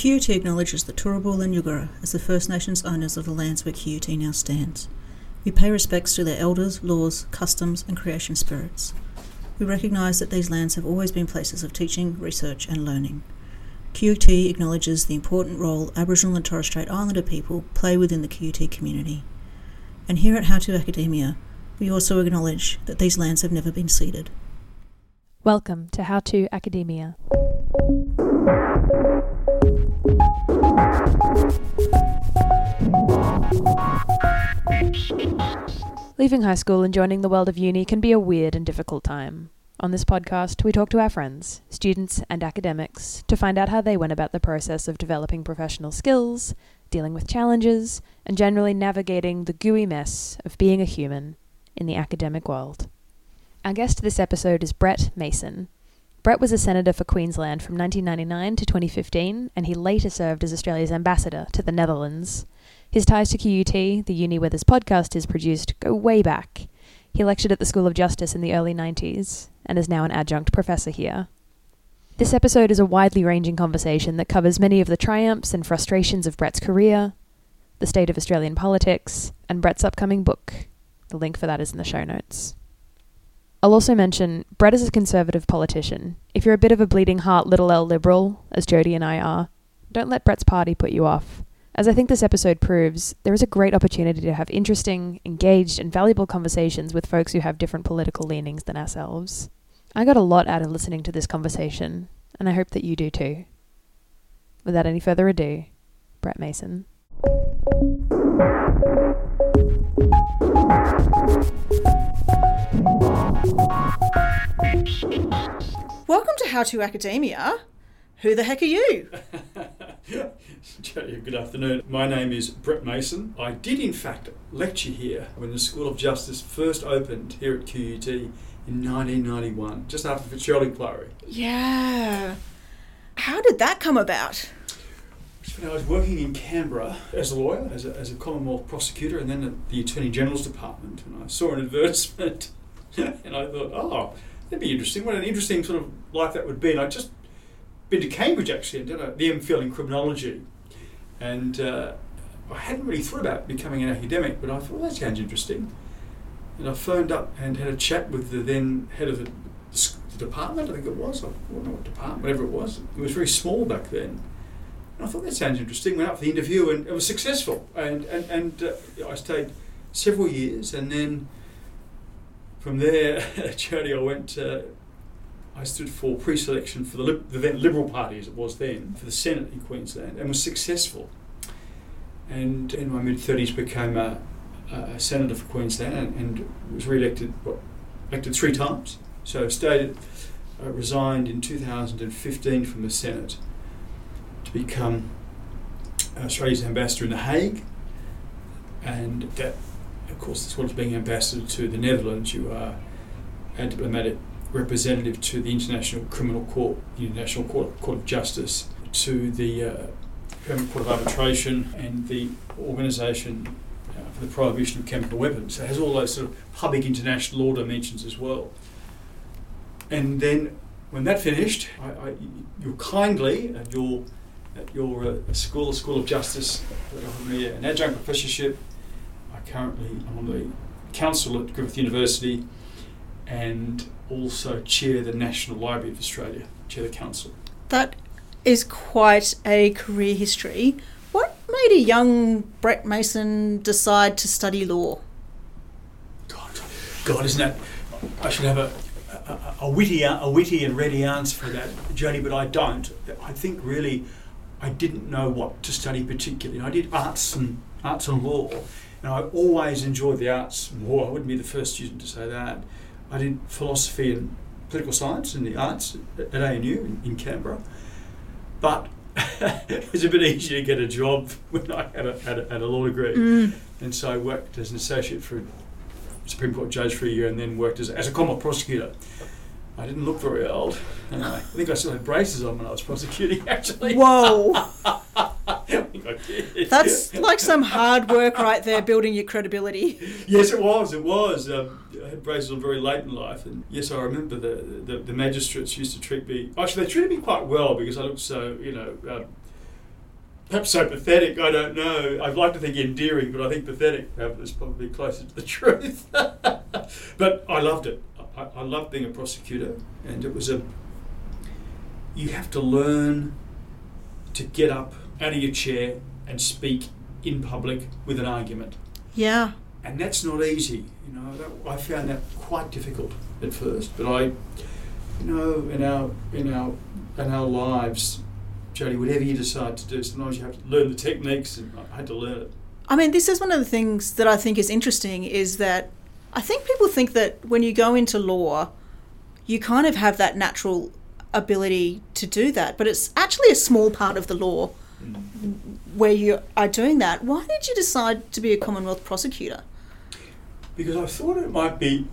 QUT acknowledges the Turrbal and Yugara as the First Nations owners of the lands where QUT now stands. We pay respects to their elders, laws, customs, and creation spirits. We recognise that these lands have always been places of teaching, research, and learning. QUT acknowledges the important role Aboriginal and Torres Strait Islander people play within the QUT community. And here at How to Academia, we also acknowledge that these lands have never been ceded. Welcome to How to Academia. Leaving high school and joining the world of uni can be a weird and difficult time. On this podcast, we talk to our friends, students, and academics to find out how they went about the process of developing professional skills, dealing with challenges, and generally navigating the gooey mess of being a human in the academic world. Our guest this episode is Brett Mason. Brett was a senator for Queensland from 1999 to 2015, and he later served as Australia's ambassador to the Netherlands. His ties to QUT, the uni where this podcast is produced, go way back. He lectured at the School of Justice in the early 90s and is now an adjunct professor here. This episode is a widely ranging conversation that covers many of the triumphs and frustrations of Brett's career, the state of Australian politics, and Brett's upcoming book. The link for that is in the show notes. I'll also mention Brett is a conservative politician. If you're a bit of a bleeding heart little L liberal, as Jodi and I are, don't let Brett's party put you off. As I think this episode proves, there is a great opportunity to have interesting, engaged, and valuable conversations with folks who have different political leanings than ourselves. I got a lot out of listening to this conversation, and I hope that you do too. Without any further ado, Brett Mason. Welcome to How to Academia. Who the heck are you? Good afternoon. My name is Brett Mason. I did, in fact, lecture here when the School of Justice first opened here at QUT in 1991, just after the Fitzgerald inquiry. Yeah. How did that come about? When I was working in Canberra as a lawyer, as a, as a Commonwealth prosecutor, and then at the Attorney General's Department, and I saw an advertisement, and I thought, oh, that'd be interesting. What an interesting sort of life that would be. And I just been to Cambridge actually and done a, the MPhil in criminology. And uh, I hadn't really thought about becoming an academic, but I thought, well, that sounds interesting. And I phoned up and had a chat with the then head of the, the department, I think it was, I don't know what department, whatever it was. It was very small back then. And I thought, that sounds interesting. Went up for the interview and it was successful. And, and, and uh, I stayed several years and then from there, Jodi, I went uh, I stood for pre-selection for the, the then Liberal Party, as it was then, for the Senate in Queensland, and was successful. And in my mid thirties, became a, a, senator for Queensland, and, and was re-elected, elected three times. So I stayed, uh, resigned in 2015 from the Senate to become Australia's ambassador in The Hague, and that, of course, as well as being ambassador to the Netherlands, you are a diplomatic representative to the International Criminal Court, the International Court, Court of Justice, to the uh, Permanent Court of Arbitration, and the Organisation uh, for the Prohibition of Chemical Weapons. So it has all those sort of public international law dimensions as well. And then when that finished, I, I, you kindly at your at your uh, school, School of Justice, offered me an adjunct professorship. I currently am on the council at Griffith University, and also chair the National Library of Australia, chair the council. That is quite a career history. What made a young Brett Mason decide to study law? God, God, isn't that? I should have a, a, a witty, a witty and ready answer for that, Jodi, but I don't. I think really, I didn't know what to study particularly. I did arts and arts and law, and I always enjoyed the arts more. I wouldn't be the first student to say that. I did philosophy and political science and the arts at ANU in, Canberra. But it was a bit easier to get a job when I had a, had a, had a law degree. Mm. And so I worked as an associate for a Supreme Court judge for a year and then worked as, as a common prosecutor. I didn't look very old. I think I still had braces on when I was prosecuting, actually. Whoa! That's like some hard work right there, building your credibility. Yes, it was. It was. Um, I had braces on very late in life, and yes, I remember the, the, the magistrates used to treat me. Actually, they treated me quite well because I looked so, you know, um, perhaps so pathetic. I don't know. I'd like to think endearing, but I think pathetic perhaps is probably closer to the truth. but I loved it. I, I loved being a prosecutor, and it was a. You have to learn to get up out of your chair and speak in public with an argument, Yeah. and that's not easy. You know, that, I found that quite difficult at first, but I, you know, in our in our in our lives, Jodi, whatever you decide to do, sometimes you have to learn the techniques, and I had to learn it. I mean, this is one of the things that I think is interesting is that I think people think that when you go into law, you kind of have that natural ability to do that, but it's actually a small part of the law where you are doing that. Why did you decide to be a Commonwealth prosecutor? because I thought it might be.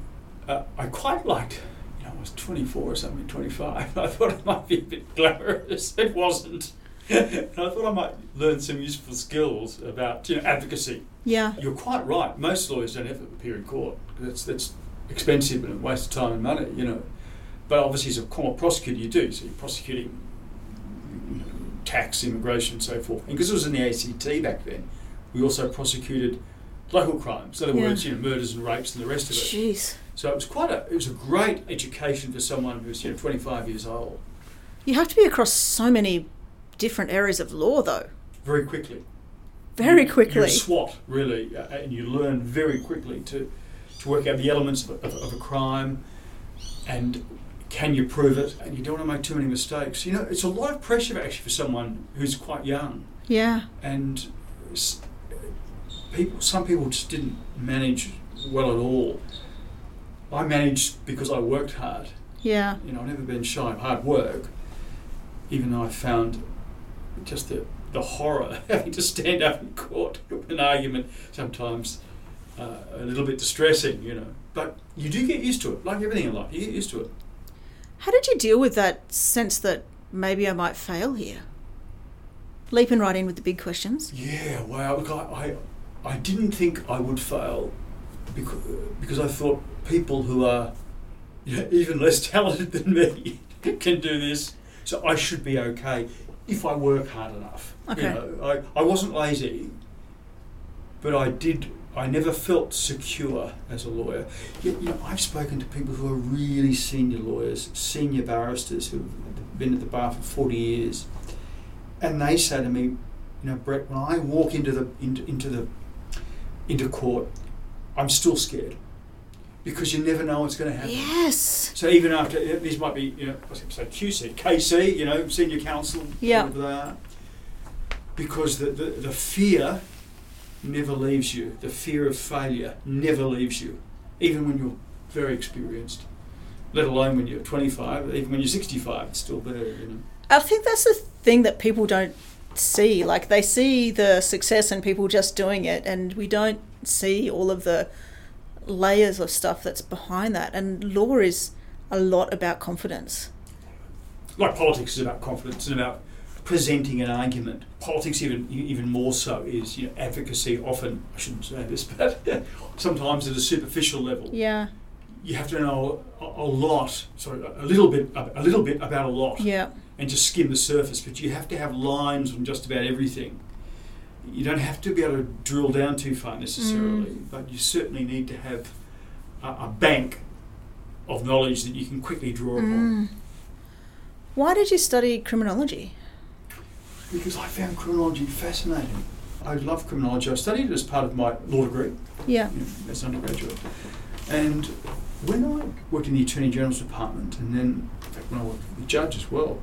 Uh, I quite liked. You know, I was 24 or something, 25. I thought it might be a bit glamorous. It wasn't. and I thought I might learn some useful skills about you know advocacy. Yeah. You're quite right. Most lawyers don't ever appear in court. That's that's expensive and a waste of time and money. You know, but obviously as a court prosecutor, you do. So you're prosecuting you know, tax, immigration, and so forth. And because it was in the ACT back then, we also prosecuted local crimes. In other Yeah. words, you know, murders and rapes and the rest of it. Jeez. So it was quite a it was a great education for someone who's you know 25 years old. You have to be across so many different areas of law, though. Very quickly. Very You're quickly. a SWAT, really, uh, and you learn very quickly to, to work out the elements of, of, of a crime and can you prove it, and you don't want to make too many mistakes. You know, it's a lot of pressure actually for someone who's quite young, Yeah. and s- people, some people just didn't manage well at all. I managed because I worked hard. Yeah. You know, I've never been shy of hard work, even though I found just the, the horror of having to stand up in court with an argument sometimes uh, a little bit distressing, you know. But you do get used to it, like everything in life, you get used to it. How did you deal with that sense that maybe I might fail here? Leaping right in with the big questions. Yeah, wow. Look, I, I, I didn't think I would fail because, because I thought people who are you know, even less talented than me can do this, so I should be okay if I work hard enough. Okay. You know, I, I wasn't lazy, but I did. I never felt secure as a lawyer. You, you know, I've spoken to people who are really senior lawyers, senior barristers who've been at the bar for forty years, and they say to me, you know, Brett, when I walk into the into, into the into court, I'm still scared because you never know what's going to happen. Yes. So even after these might be, you know, what's it say, QC, KC, you know, senior counsel, Yeah. whatever they are, because the, the the fear never leaves you. The fear of failure never leaves you, even when you're very experienced. Let alone when you're 25, even when you're 65, it's still there. You know. I think that's the thing that people don't see. Like they see the success and people just doing it, and we don't see all of the layers of stuff that's behind that. And law is a lot about confidence. like politics is about confidence and about presenting an argument. Politics, even even more so, is you know, advocacy. Often, I shouldn't say this, but sometimes at a superficial level, Yeah. you have to know a, a lot. Sorry, a little bit, a little bit about a lot, Yeah. and just skim the surface. But you have to have lines on just about everything. You don't have to be able to drill down too far necessarily, but you certainly need to have a, a bank of knowledge that you can quickly draw upon. Mm. Why did you study criminology? Because I found criminology fascinating. I love criminology. I studied it as part of my law degree Yeah. you know, as an undergraduate. And when I worked in the Attorney General's Department, and then in fact when I worked with the judge as well,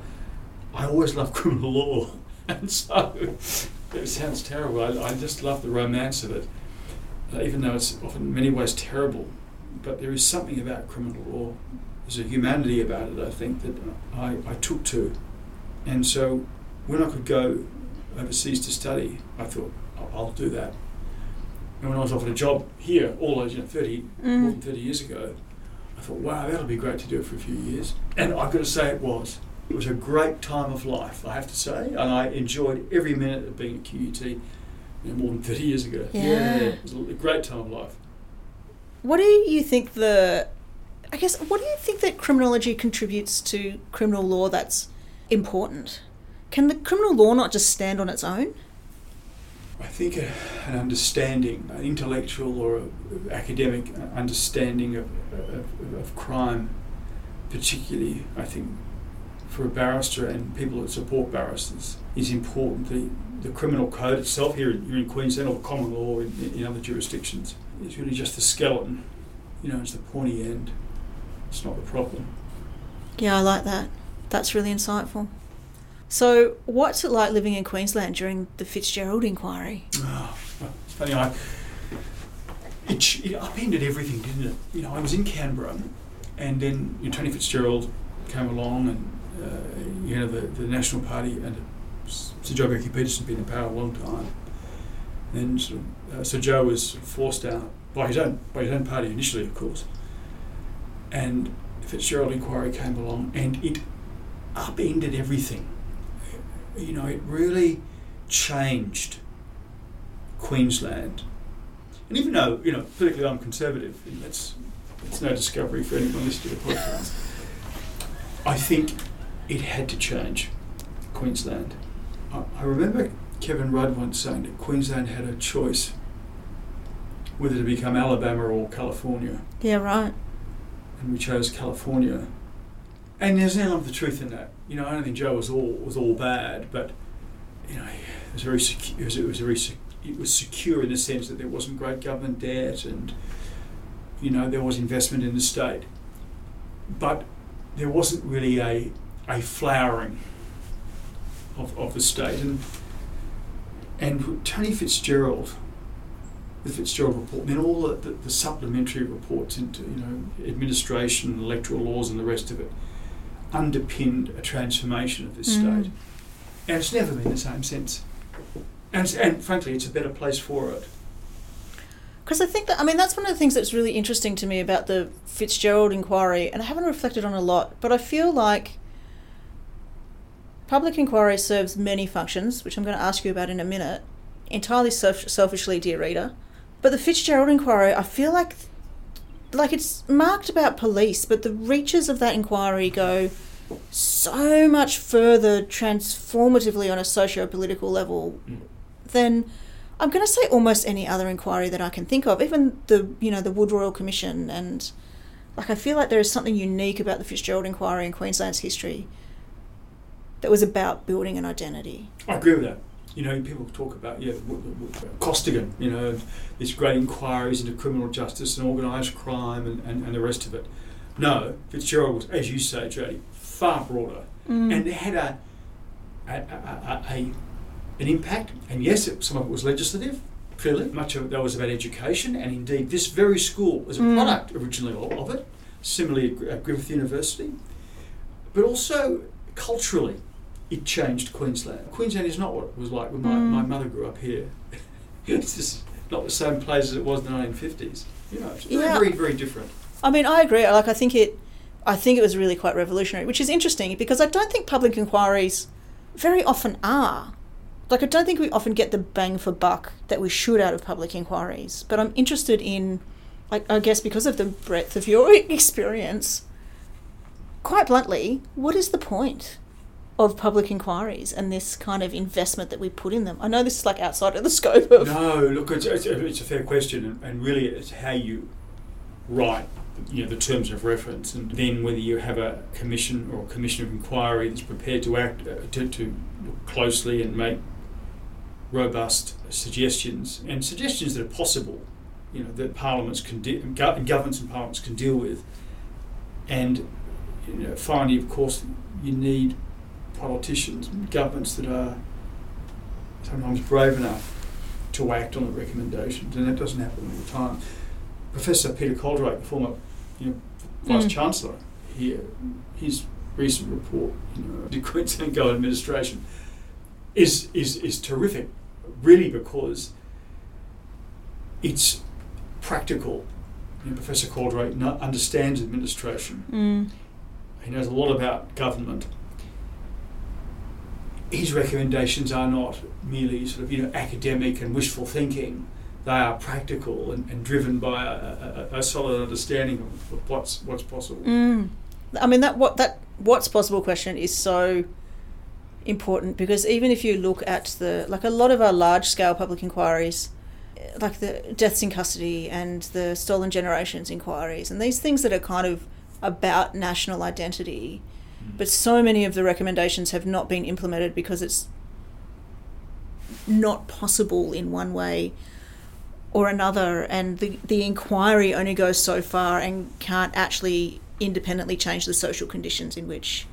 I always loved criminal law. And so it sounds terrible. I, I just love the romance of it, uh, even though it's often in many ways terrible. But there is something about criminal law. There's a humanity about it, I think, that I, I took to. And so when I could go overseas to study, I thought, I'll, I'll do that. And when I was offered a job here, all those, you know, 30, more than Mm. 30 years ago, I thought, wow, that'll be great to do it for a few years. And I've got to say it was. It was a great time of life, I have to say, and I enjoyed every minute of being at QUT you know, more than 30 years ago. Yeah. it was a great time of life. What do you think the I guess what do you think that criminology contributes to criminal law that's important? Can the criminal law not just stand on its own? I think a, an understanding, an intellectual or a, academic understanding of, of, of crime, particularly, I think, for a barrister and people that support barristers, is important. The, the criminal code itself here, here in Queensland or common law in, in other jurisdictions is really just the skeleton. You know, it's the pointy end. It's not the problem. Yeah, I like that. That's really insightful. So, what's it like living in Queensland during the Fitzgerald inquiry? Oh, it's funny. I it, it upended everything, didn't it? You know, I was in Canberra, and then you know, Tony Fitzgerald came along, and you know the, the National Party and Sir Joh Bjelke-Petersen been in power a long time. And sort of, uh, Sir Joh was forced out by his own by his own party initially, of course. And the Fitzgerald inquiry came along, and it upended everything. You know, it really changed Queensland. And even though, you know, politically I'm conservative, and that's, that's no discovery for anyone listening to the podcast, I think it had to change Queensland. I, I remember Kevin Rudd once saying that Queensland had a choice whether to become Alabama or California, Yeah, right. and we chose California. And there's an element of the truth in that. You know, I don't think Joh was all was all bad, but you know, it was very secure. It was, it was very sec- it was secure in the sense that there wasn't great government debt, and you know there was investment in the state, but there wasn't really a a flowering of, of the state. And and Tony Fitzgerald, the Fitzgerald report, and then all the, the, the supplementary reports into you know administration, electoral laws, and the rest of it, underpinned a transformation of this Mm. state. And it's never been the same since. And, and frankly, it's a better place for it. Because I think that, I mean, that's one of the things that's really interesting to me about the Fitzgerald inquiry, and I haven't reflected on a lot, but I feel like public inquiry serves many functions, which I'm going to ask you about in a minute, entirely self- selfishly, dear reader. But the Fitzgerald inquiry, I feel like, like it's marked about police, but the reaches of that inquiry go so much further transformatively on a socio-political level than I'm going to say almost any other inquiry that I can think of, even the you know the Wood Royal Commission, and like I feel like there is something unique about the Fitzgerald inquiry in Queensland's history that was about building an identity. I agree with that. You know, people talk about yeah, Costigan. You know, these great inquiries into criminal justice and organised crime and, and, and the rest of it. No, Fitzgerald was, as you say, Jodi, far broader and it had a, a, a, a, an impact. And yes, it, some of it was legislative. Clearly, much of it though was about education, and indeed, this very school was a Mm. product originally of, of it. Similarly, at Griffith University, but also culturally, it changed Queensland. Queensland is not what it was like when my, Mm. my mother grew up here. it's just not the same place as it was in the 1950s. You know, it's very, Yeah. very, very different. I mean, I agree. Like, I think it, I think it was really quite revolutionary, which is interesting because I don't think public inquiries very often are. Like, I don't think we often get the bang for buck that we should out of public inquiries. But I'm interested in, like, I guess because of the breadth of your experience, quite bluntly, what is the point of public inquiries and this kind of investment that we put in them? I know this is like outside of the scope of. No, look, it's, it's, it's a fair question, and, really it's how you write, you know, the terms of reference, and then whether you have a commission or a commission of inquiry that's prepared to act uh, to, to look closely and make robust suggestions and suggestions that are possible, you know, that parliaments can de- gov- governments and parliaments can deal with, and you know, finally, of course, you need politicians, governments that are sometimes brave enough to act on the recommendations, and that doesn't happen all the time. Professor Peter Coaldrake, the former you know, Vice Mm. Chancellor here, his recent report, you know, the Queensland Go administration, is, is, is terrific, really because it's practical. You know, Professor Coaldrake understands administration. Mm. He knows a lot about government. His recommendations are not merely sort of you know academic and wishful thinking. They are practical and, and driven by a, a, a- solid understanding of, of what's what's possible. Mm. I mean that what that what's possible question is so important because even if you look at the like a lot of our large scale public inquiries like the deaths in custody and the stolen generations inquiries and these things that are kind of about national identity but so many of the recommendations have not been implemented because it's not possible in one way or another and the, the inquiry only goes so far and can't actually independently change the social conditions in which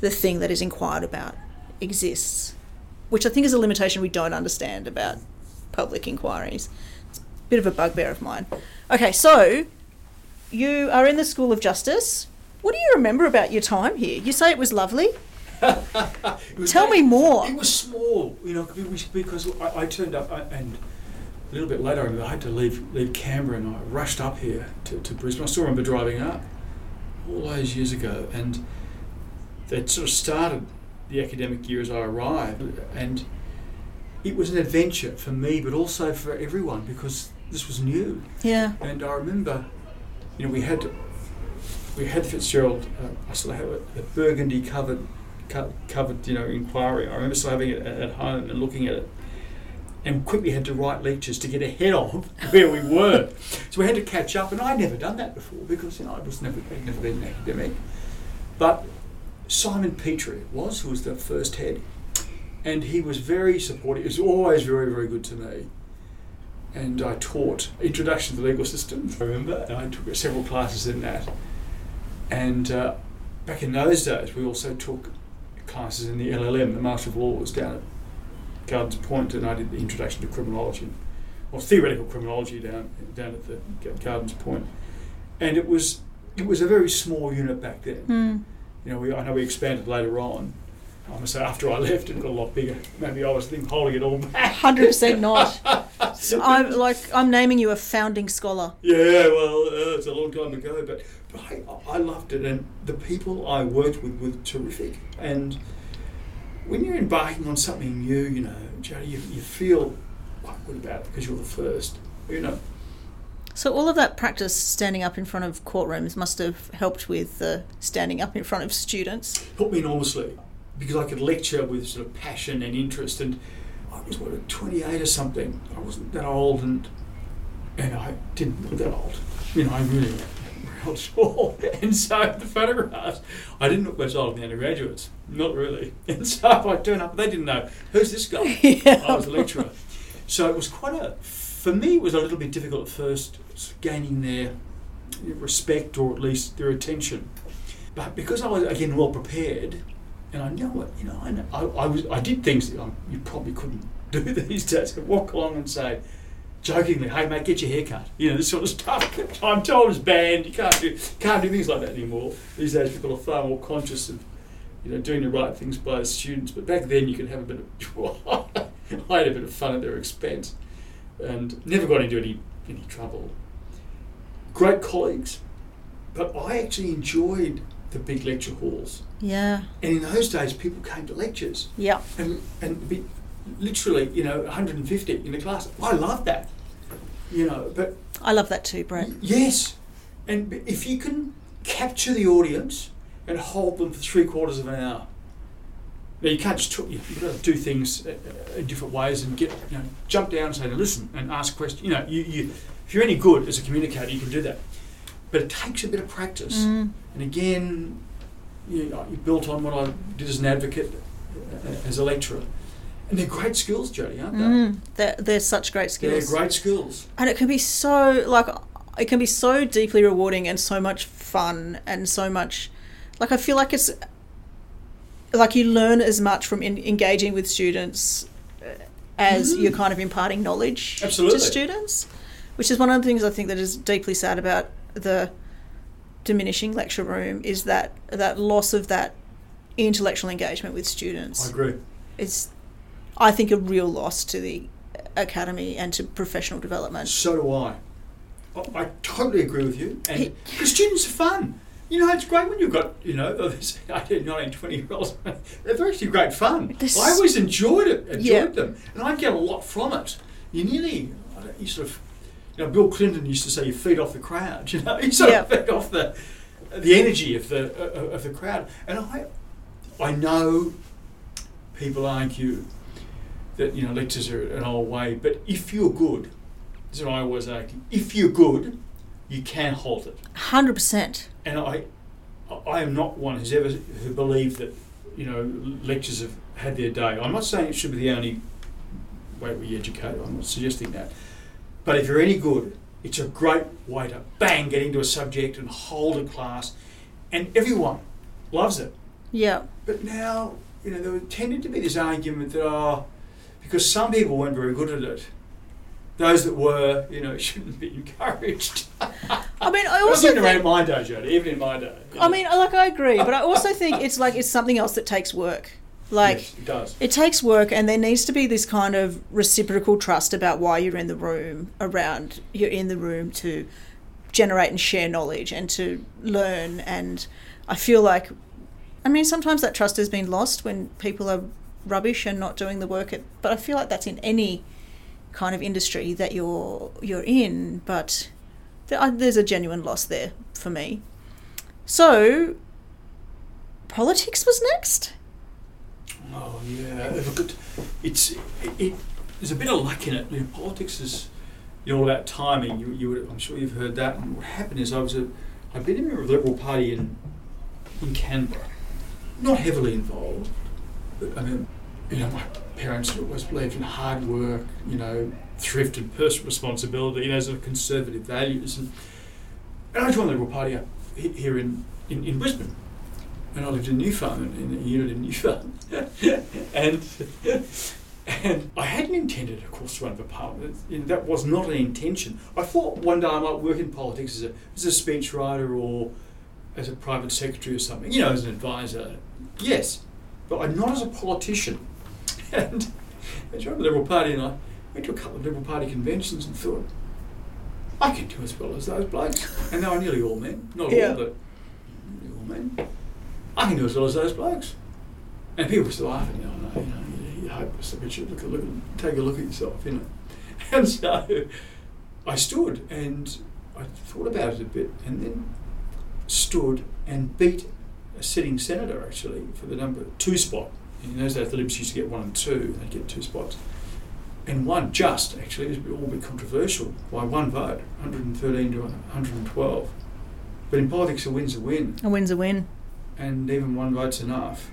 the thing that is inquired about exists which i think is a limitation we don't understand about public inquiries. It's a bit of a bugbear of mine. Okay so you are in the school of justice what do you remember about your time here? You say it was lovely. Was tell me more. It was small, you know, because I, I turned up uh, and a little bit later I had to leave leave Canberra and I rushed up here to, to Brisbane. I still remember driving up all those years ago and they'd sort of started the academic year as I arrived and it was an adventure for me but also for everyone because this was new. yeah. And I remember, you know, we had we had Fitzgerald. Uh, I still have a, a burgundy covered co- covered, you know, inquiry. I remember still having it at, at home and looking at it, and quickly had to write lectures to get ahead of where we were. so we had to catch up, and I'd never done that before because you know I was never I'd never been an academic. But Simon Petrie was who was the first head, and he was very supportive. He was always very very good to me and I taught Introduction to the Legal System, I remember, and I took several classes in that. And uh, back in those days, we also took classes in the LLM, the Master of Laws, down at Gardens Point, and I did the Introduction to Criminology, or theoretical criminology down down at the Gardens Point. And it was it was a very small unit back then. Hmm. You know, we, I know we expanded later on. Say, after I left, it got a lot bigger. Maybe I was think, holding it all back. Hundred percent not. I'm like I'm naming you a founding scholar. Yeah, well, uh, it's a long time ago, but, but I, I loved it, and the people I worked with were terrific. And when you're embarking on something new, you know, Jodi, you, you feel quite good about it because you're the first, you know. So all of that practice standing up in front of courtrooms must have helped with the standing up in front of students. Helped me enormously because I could lecture with sort of passion and interest. And I was what, 28 or something. I wasn't that old, and and I didn't look that old. You know, I really real tall. And so the photographs, I didn't look much older than the undergraduates. Not really. And so I turned up, they didn't know who's this guy. Yeah. I was a lecturer. So it was quite a, for me, it was a little bit difficult at first, gaining their respect or at least their attention. But because I was again well prepared, and I know it, you know, I, I, I was, I did things that I, you probably couldn't do these days. I'd walk along and say, jokingly, "Hey mate, get your hair cut," you know, this sort of stuff. I'm told it's banned. You can't do can't do things like that anymore. These days, people are far more conscious of, you know, doing the right things by the students. But back then, you could have a bit of, I had a bit of fun at their expense, and never got into any any trouble. Great colleagues, but I actually enjoyed the big lecture halls. Yeah. And in those days, people came to lectures Yeah. and and be literally, you know, 150 in the class. I love that, you know. But I love that too, Brett. yes, and if you can capture the audience and hold them for three quarters of an hour. Now you can't just talk, you've got to do things uh, uh, in different ways and get you know jump down and say listen and ask questions. You know, you, you if you're any good as a communicator, you can do that. But it takes a bit of practice. Mm. And again, you, know, you built on what I did as an advocate, uh, as a lecturer. And they're great skills, Jodi, aren't they? Mm. They're, they're such great skills. They're great skills. and it can be so like it can be so deeply rewarding and so much fun and so much like I feel like it's like you learn as much from in, engaging with students uh, as Mm. you're kind of imparting knowledge Absolutely. to students, which is one of the things I think that is deeply sad about the diminishing lecture room is that that loss of that intellectual engagement with students. I agree. is I think a real loss to the academy and to professional development. So do I. I, I totally agree with you. And the students are fun. You know, it's great when you've got, you know, those 18, 19, 20 year olds. They're actually great fun. This- I always enjoyed it, enjoyed Yeah. them. And I get a lot from it. You nearly, I don't- you sort of, you know, Bill Clinton used to say you feed off the crowd, you know, you sort of feed off the, the energy of the, uh, of the crowd. And I, I know people argue that you know lectures are an old way, but if you're good, this is what I always argue. If you're good, you can halt it. Hundred percent. And I, I am not one who's ever who believed that you know lectures have had their day. I'm not saying it should be the only way we educate. I'm not suggesting that. But if you're any good, it's a great way to bang get into a subject and hold a class, and everyone loves it. Yeah. But now, you know, there tended to be this argument that, oh, because some people weren't very good at it, those that were, you know, shouldn't be encouraged. I mean, I also even around my day, Jodi, even in my day. I mean, like I agree, but I also think it's like it's something else that takes work. Like yes, it does. it takes work, and there needs to be this kind of reciprocal trust about why you're in the room. Around you're in the room to generate and share knowledge and to learn. And I feel like, I mean, sometimes that trust has been lost when people are rubbish and not doing the work. At, but I feel like that's in any kind of industry that you're you're in. But there, I- uh, there's a genuine loss there for me. So, politics was next. Oh yeah, look, it, it's it, it, there's a bit of luck in it. You know, politics is you know all about timing. You, you would, I'm sure you've heard that. And what happened is I was a I've been a member of the Liberal Party in in Canberra, not heavily involved. But, I mean, you know, my parents always believed in hard work, you know, thrift and personal responsibility, you know, sort of conservative values. And, and I joined the Liberal Party here in, in, in Brisbane. And I lived in Newfoundland, in a unit in Newfoundland. and and I hadn't intended, of course, to run for parliament. That was not an intention. I thought one day I might work in politics as a, as a speechwriter or as a private secretary or something, you know, as an advisor. Yes, but I'm not as a politician. And I joined the Liberal Party and I went to a couple of Liberal Party conventions and thought, I can do as well as those blokes. And they were nearly all men. Not Yeah. all, but nearly all men. I can do as well as those blokes. And people were still laughing, you know, you know, you, you hope you look, at- look, at- take a look at yourself, you know. And so I stood and I thought about it a bit and then stood and beat a sitting senator actually for the number two spot. In those days, the used to get one and two, they'd get two spots. And won just, actually, it was all a bit controversial, by one vote, 113 to 112. But in politics, a win's a win A win's a win. And even one vote's enough.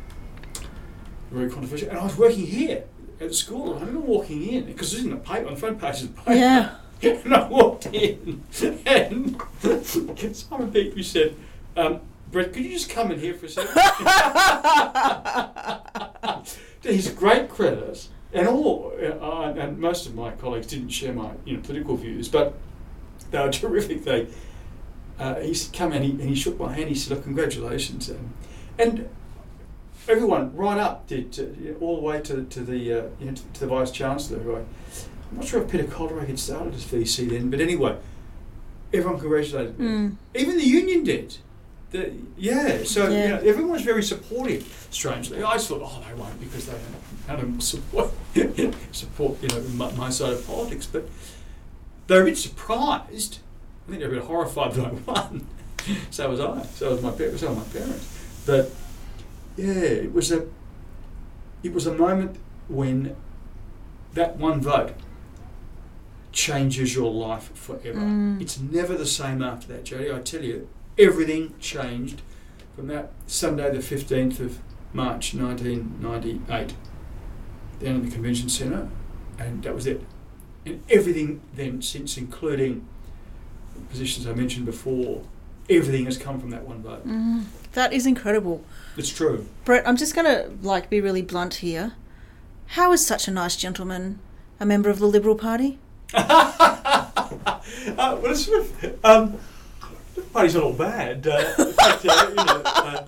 Very controversial. And I was working here at school, and I remember walking in because it was in the paper, on the front page of the paper. Yeah. and I walked in, and Simon Beakley said, um, "Brett, could you just come in here for a second? his great credit, and all, uh, and most of my colleagues didn't share my you know political views, but they were terrific. They uh, he s- come and he, and he shook my hand. He said, oh, "Congratulations!" And, and everyone right up did know, all the way to, to the uh, you know, to, to the vice chancellor. Who I, I'm not sure if Peter Coaldrake had started as VC then, but anyway, everyone congratulated me. Mm. Even the union did. The, yeah, so Yeah. You know, everyone was very supportive. Strangely, I just thought, oh, they won't because they don't, support support you know my, my side of politics. But they're a bit surprised. I think they're a bit horrified that I won. so was I. So was my parents. So were my parents. But yeah, it was a it was a moment when that one vote changes your life forever. Mm. It's never the same after that, Jodi. I tell you, everything changed from that Sunday, the 15th of March 1998, down in the convention centre, and that was it. And everything then since, including positions I mentioned before, everything has come from that one vote. Mm. That is incredible. It's true. Brett, I'm just going to like be really blunt here. How is such a nice gentleman a member of the Liberal Party? uh, well, it's sort of, um, the party's not all bad. Uh, in fact, uh, you know, uh,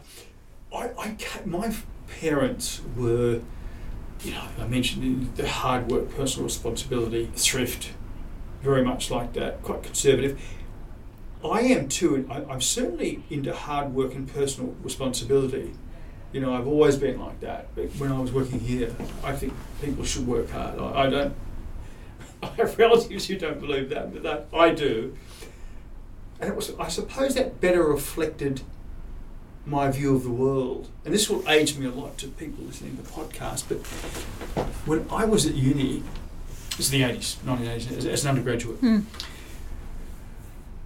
I, I my parents were, you know, I mentioned the hard work, personal responsibility, thrift, very much like that, quite conservative. I am too, I, I'm certainly into hard work and personal responsibility. You know, I've always been like that. But when I was working here, I think people should work hard. I, I don't. I have relatives who don't believe that, but that I do. And it was, I suppose, that better reflected my view of the world. And this will age me a lot to people listening to the podcast, but when I was at uni, is the 80s, 1980s, as, as an undergraduate, Hmm.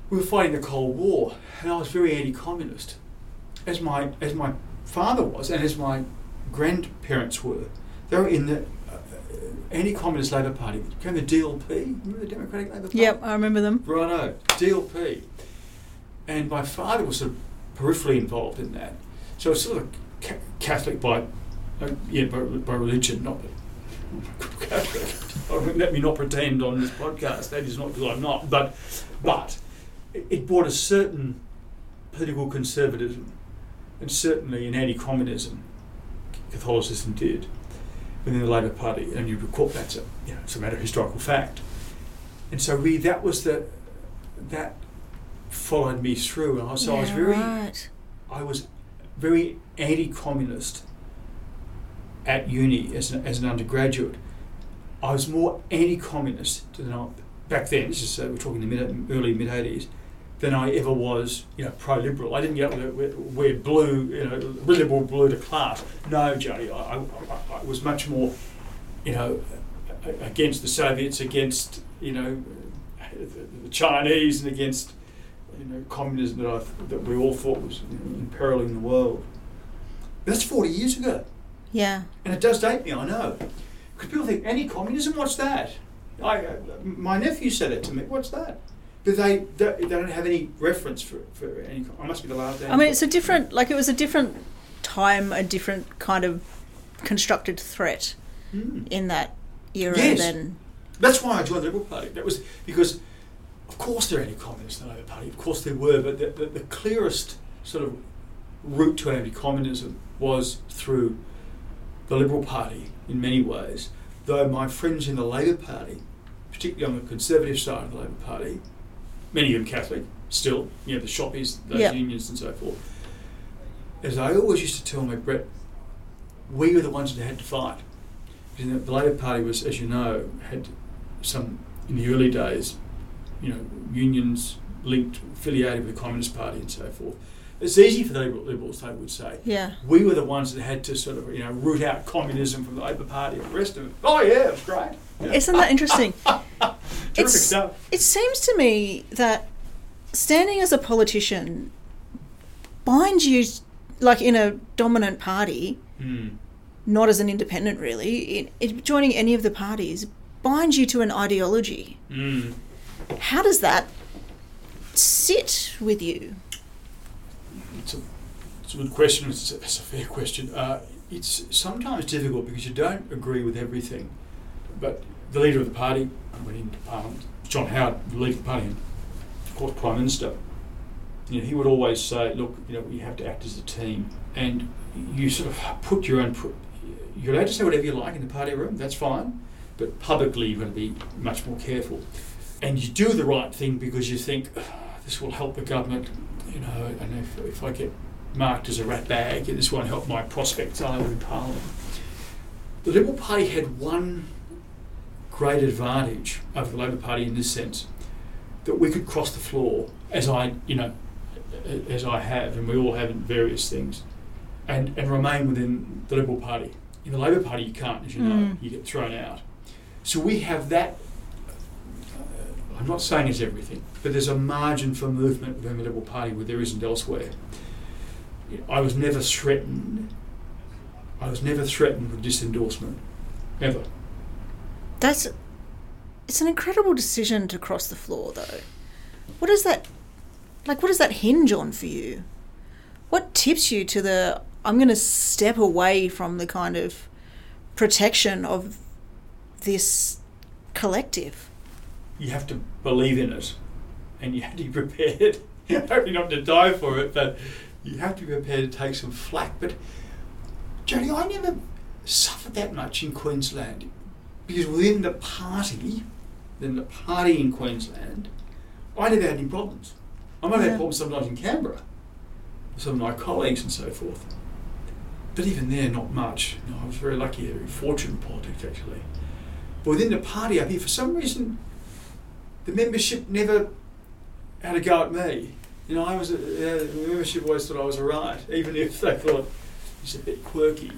We were fighting the Cold War, and I was very anti-communist, as my as my father was, and as my grandparents were. They were in the uh, anti-communist Labor Party. Came the DLP, remember the Democratic Labor Party? Yep, I remember them. Righto, DLP. And my father was sort of peripherally involved in that. So I was sort of ca- Catholic by, uh, yeah, by, by religion, not Catholic. Let me not pretend on this podcast. That is not because I'm not. But, but it brought a certain political conservatism, and certainly an anti-communism. Catholicism did within the Labor Party, and you recall that's a you know it's a matter of historical fact. And so we that was the that followed me through, and I- so I was very right. I was very anti-communist at uni as an, as an undergraduate. I was more anti-communist than I, back then. This is uh, we're talking the mid, early mid '80s than I ever was, you know, pro-liberal. I didn't get wear, wear blue, you know, liberal blue to class. No, Jodi, I, I, I- was much more, you know, against the Soviets, against you know, the Chinese, and against you know communism that I that we all thought was you know, imperiling the world. That's forty years ago, Yeah. and it does date me. I know, because people think anti-communism. What's that? I, uh, my nephew said it to me. What's that? But they, they they don't have any reference for for any. I must be the last. I mean, it's a different, like, it was a different time, a different kind of constructed threat Hmm. in that era Yes. than. That's why I joined the Liberal Party. That was because, of course, there are anti-communists in the Labor Party. Of course, there were, but the, the, the clearest sort of route to anti-communism was through the Liberal Party in many ways. Though my friends in the Labor Party, particularly on the Conservative side of the Labor Party, many of them Catholic, still, you know, the shoppies, those Yep. unions and so forth. As I always used to tell my Brett, we were the ones that had to fight. Because the- the Labor Party was, as you know, had some in the early days, you know, unions linked, affiliated with the Communist Party and so forth. It's easy for the Liberals, they would say. Yeah. We were the ones that had to sort of, you know, root out communism from the Labor Party and the rest of it. Oh yeah, it was great. Isn't that interesting? Terrific stuff. It seems to me that standing as a politician binds you, like in a dominant party, Mm. not as an independent really, it, it, joining any of the parties binds you to an ideology. Mm. How does that sit with you? It's a, it's a good question. It's a, it's a fair question. Uh, it's sometimes difficult because you don't agree with everything. But the leader of the party went into Parliament, John Howard, the leader of the party, and of course Prime Minister. You know, he would always say, "Look, you know, we have to act as a team," and you sort of put your own. Put, you're allowed to say whatever you like in the party room. That's fine, but publicly you're going to be much more careful. And you do the right thing because you think "Ah, this will help the government. You know, and if, if I get marked as a rat bag, this won't help my prospects either in Parliament. The Liberal Party had one great advantage over the Labor Party in this sense that we could cross the floor, as I, you know, as I have, and we all have in various things, and, and remain within the Liberal Party. In the Labor Party, you can't, as you know, Mm. you get thrown out. So we have that. Uh, I'm not saying it's everything, but there's a margin for movement within the Liberal Party where there isn't elsewhere. I was never threatened. I was never threatened with disendorsement, ever. That's it's an incredible decision to cross the floor though. What does that like what does that hinge on for you? What tips you to the I'm going to step away from the kind of protection of this collective? you have to believe in it and you have to be prepared hopefully not to die for it but you have to be prepared to take some flack but Jodi I never suffered that much in Queensland because within the party within the party in Queensland I never had any problems. I might have Yeah. had problems sometimes in Canberra with some of my colleagues and so forth. But even there not much. I was very lucky very fortunate in politics actually. But within the party up here for some reason the membership never had a go at me. You know, I was, uh, the membership always thought I was alright, even if they thought he's a bit quirky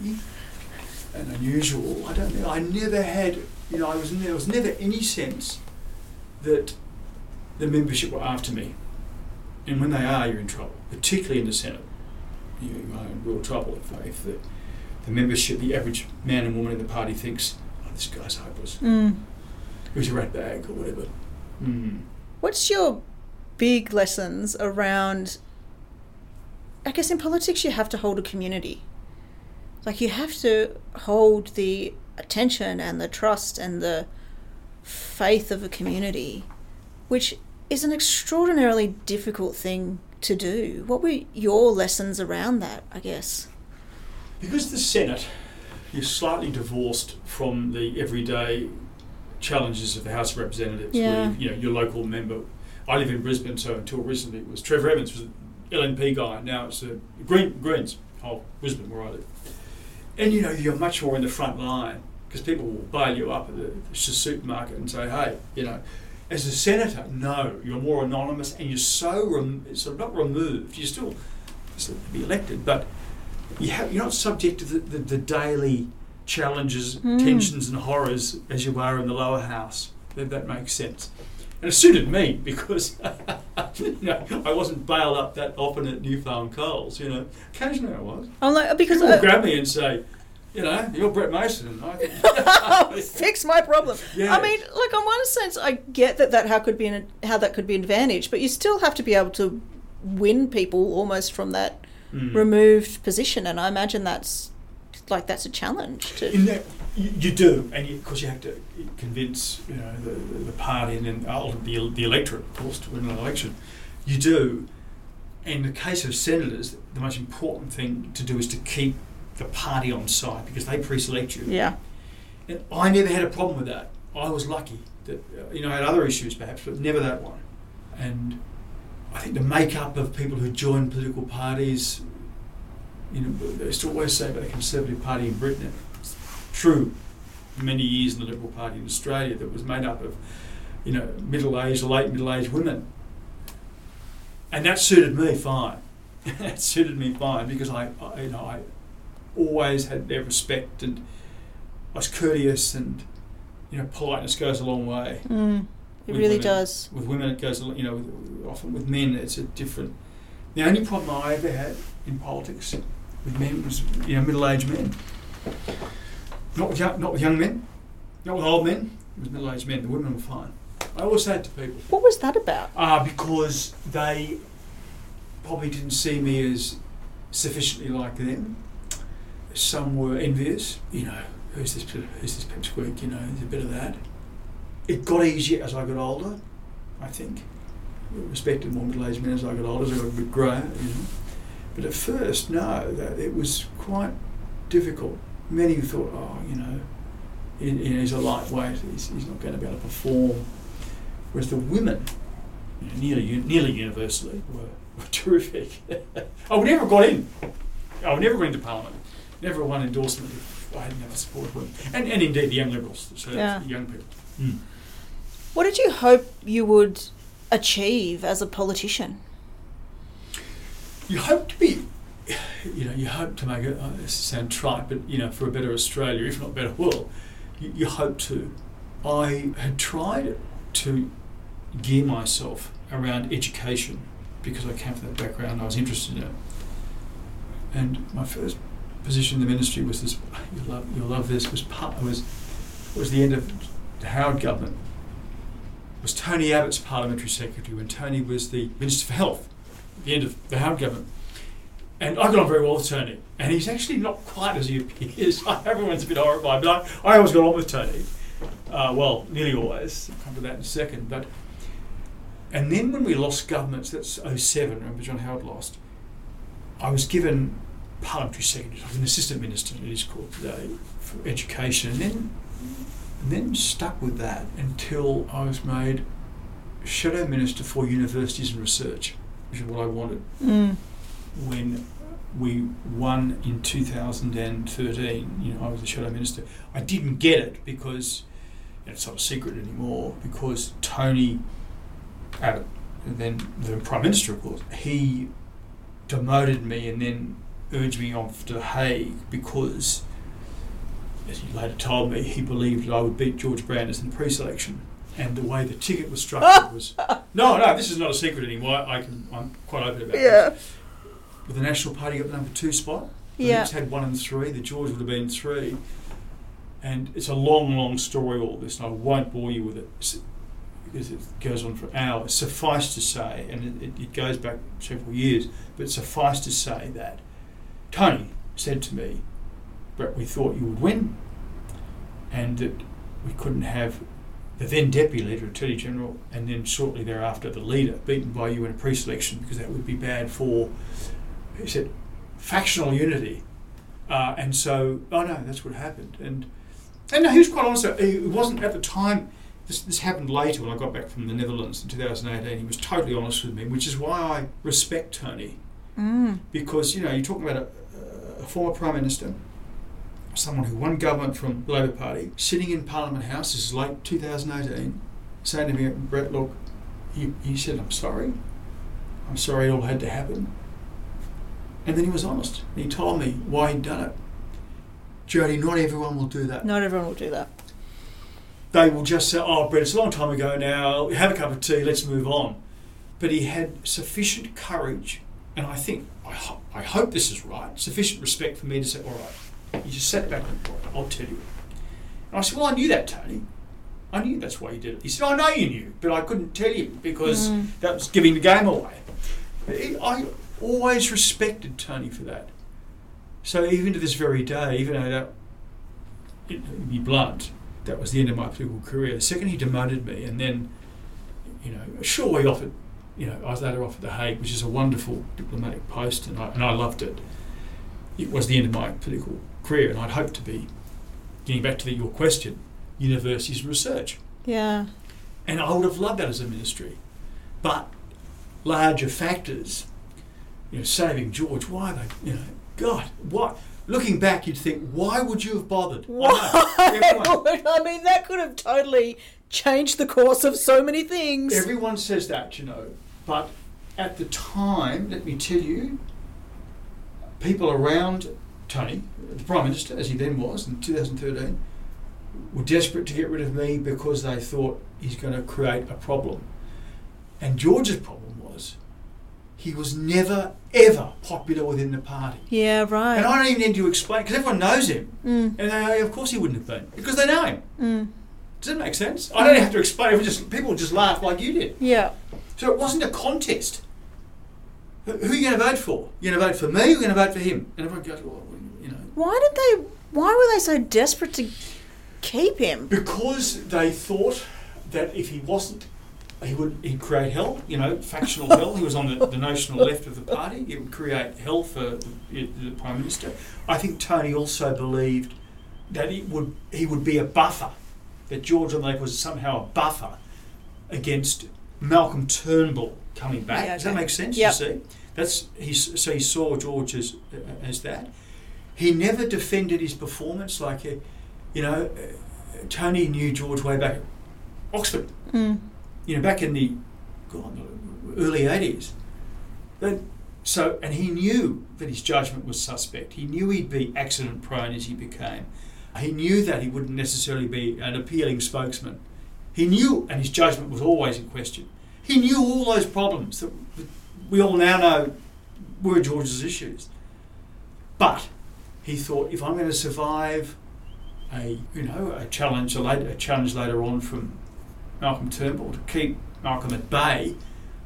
and unusual. I don't know. I never had, you know, I was there was never any sense that the membership were after me. And when they are, you're in trouble, particularly in the Senate. You are in real trouble if, if the, the membership, the average man and woman in the party thinks, oh, this guy's hopeless. Mm. He's a rat bag or whatever. Mm. What's your big lessons around? I guess in politics, you have to hold a community. Like, you have to hold the attention and the trust and the faith of a community, which is an extraordinarily difficult thing to do. What were your lessons around that, I guess? Because the Senate is slightly divorced from the everyday challenges of the House of Representatives. Yeah. Where, you know, your local member. I live in Brisbane, so until recently it was Trevor Evans was an LNP guy. Now it's a Green Greens, oh Brisbane where I live. And you know you're much more in the front line because people will bail you up at the, the supermarket and say, hey, you know. As a senator, no, you're more anonymous and you're so rem- sort of not removed. You still still be elected, but you have, you're not subject to the, the, the daily challenges, Mm. tensions, and horrors as you are in the lower house. That, that makes sense. And it suited me because you know, I wasn't bailed up that often at New Farm Coles. You know, occasionally I was. I'm like because People I, grab me and say, you know, you're Brett Mason. And I fix my problem. Yeah. I mean, like on one sense, I get that that how could be an, how that could be an advantage, but you still have to be able to win people almost from that Mm. removed position, and I imagine that's like that's a challenge to. In that, you, you do, and of course you, have to convince you know the, the, party and then ultimately the, the electorate, of course, to win an election. You do. In the case of senators, the most important thing to do is to keep the party on side because they pre-select you. yeah. And I never had a problem with that. I was lucky that uh, you know I had other issues perhaps, but never that one. And I think the makeup of people who join political parties, you know, they to always say about the Conservative Party in Britain. It's true. Many years in the Liberal Party in Australia that was made up of, you know, middle-aged or late middle-aged women. And that suited me fine. that suited me fine because I, I, you know, I always had their respect and I was courteous and you know politeness goes a long way. Mm, it With really women. does. With women, it goes you know with, often with men it's a different. The only problem I ever had in politics with men was you know middle-aged men. Not with young, not with young men, not with old men. It was middle-aged men. The women were fine. I always say it to people. What was that about? Uh, because they probably didn't see me as sufficiently like them. Some were envious, you know, who's this, who's this pipsqueak, you know, there's a bit of that. It got easier as I got older, I think. I respected more middle-aged men as I got older, as I got a bit greyer, you know. But at first, no, that, it was quite difficult. Many thought, oh, you know, he, he's a lightweight, he's, he's not going to be able to perform. Whereas the women, you know, nearly nearly universally, were, were terrific. I would never have got in. I would never got into Parliament. Never won endorsement if I hadn't had the support of women. And, and indeed the young Liberals, so Yeah. the young people. Mm. What did you hope you would achieve as a politician? You hope to be, you know, you hope to make it, uh, oh, this sound trite, but, you know, for a better Australia, if not better world, you, you hope to. I had tried to gear myself around education because I came from that background, I was interested in it. And my first position in the ministry was this, you'll love, you'll love this, was, part, was, was the end of the Howard government. It was Tony Abbott's parliamentary secretary when Tony was the Minister for Health the end of the Howard government. And I got on very well with Tony. And he's actually not quite as he appears. Everyone's a bit horrified, but I, I always got on with Tony. Uh, well, nearly always. I'll come to that in a second. But and then when we lost governments, that's 07, remember John Howard lost, I was given parliamentary secretary, I was an assistant minister, it is called today, for education. And then, and then stuck with that until I was made shadow minister for universities and research, what I wanted Mm. when we won in 2013, you know, I was the shadow minister. I didn't get it because you know, it's not a secret anymore. Because Tony Abbott, then the Prime Minister, of course, he demoted me and then urged me off to The Hague because, as he later told me, he believed that I would beat George Brandis in the pre-selection. And the way the ticket was structured was no, no. This is not a secret anymore. I can, I'm quite open about Yeah. this. With the National Party got the number two spot, the Yeah. Had one and three. The George would have been three. And it's a long, long story, all this, and I won't bore you with it because it goes on for hours. Suffice to say, and it, it, it goes back several years, but suffice to say that Tony said to me, Brett, we thought you would win, and that we couldn't have the then deputy leader, Attorney General, and then shortly thereafter the leader beaten by you in a pre selection because that would be bad for, he said, factional unity. Uh, and so, oh no, that's what happened. And and no, he was quite honest. It wasn't at the time. This, this happened later when I got back from the Netherlands in 2018. He was totally honest with me, which is why I respect Tony Mm. because you know you're talking about a, a former prime minister, someone who won government from the Labor Party, sitting in Parliament House. This is late 2018, saying to me, Brett, look, he, he said, I'm sorry, I'm sorry it all had to happen, and then he was honest. And he told me why he'd done it. Jodi, not everyone will do that. Not everyone will do that. They will just say, "Oh, Brett, it's a long time ago now. Have a cup of tea. Let's move on." But he had sufficient courage, and I think I, ho- I hope this is right. Sufficient respect for me to say, "All right." He just sat back and thought, "I'll tell you." And I said, "Well, I knew that, Tony. I knew that's why you did it." He said, "I know you knew, but I couldn't tell you because Mm. that was giving the game away." It- I always respected Tony for that. So even to this very day, even though that, it, to be blunt, that was the end of my political career. The second he demoted me, and then, you know, sure we offered, you know, I was later offered the Hague, which is a wonderful diplomatic post, and I, and I loved it. It was the end of my political career, and I'd hoped to be, getting back to the, your question, universities and research. Yeah. And I would have loved that as a ministry. But larger factors, you know, saving George, why they, you know, God, what? Looking back, you'd think, why would you have bothered? I. Why? I mean, that could have totally changed the course of so many things. everyone says that, you know. But at the time, let me tell you, people around Tony, the Prime Minister, as he then was in 2013, were desperate to get rid of me because they thought he's going to create a problem. And George's problem was he was never, ever popular within the party. yeah, right. And I don't even need to explain, because everyone knows him. Mm, And they, of course he wouldn't have been, because they know him. mm. Does that make sense? I don't have to explain. Just people just laugh like you did. Yeah. So it wasn't a contest. Who who are you going to vote for? You're going to vote for me. You're going to vote for him. And everyone goes, well, you know, Why did they? Why were they so desperate to keep him? because they thought that if he wasn't, he would he'd create hell. You know, factional hell. He was on the, the notional left of the party. It would create hell for the, the prime minister. I think Tony also believed that it would he would be a buffer. That George on the was somehow a buffer against Malcolm Turnbull coming back. Yeah, Does that make sense? Yep. You see, that's he. So he saw George as as that. He never defended his performance like, you know, uh, Tony knew George way back at Oxford. Mm. You know, back in the God, early eighties. But so, and he knew that his judgment was suspect. He knew he'd be accident prone as he became. He knew that he wouldn't necessarily be an appealing spokesman. He knew, and his judgment was always in question. He knew all those problems that we all now know were George's issues. But he thought, if I'm going to survive a you know a challenge a, later, a challenge later on from Malcolm Turnbull to keep Malcolm at bay,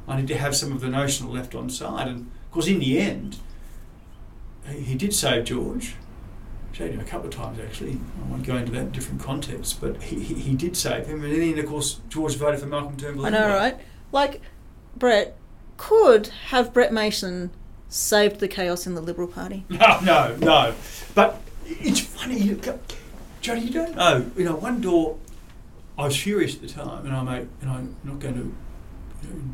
I need to have some of the notional left on side. And of course, in the end, he, did save George. Saved him a couple of times actually. I won't go into that in different contexts, but he, he, he did save him. And then, of course, George voted for Malcolm Turnbull. I know, right? Like, Brett could have Brett Mason saved the chaos in the Liberal Party. No, no, no. But it's funny, you, Johnny. You don't know. You know, one door. I was furious at the time, and I made, and I'm not going to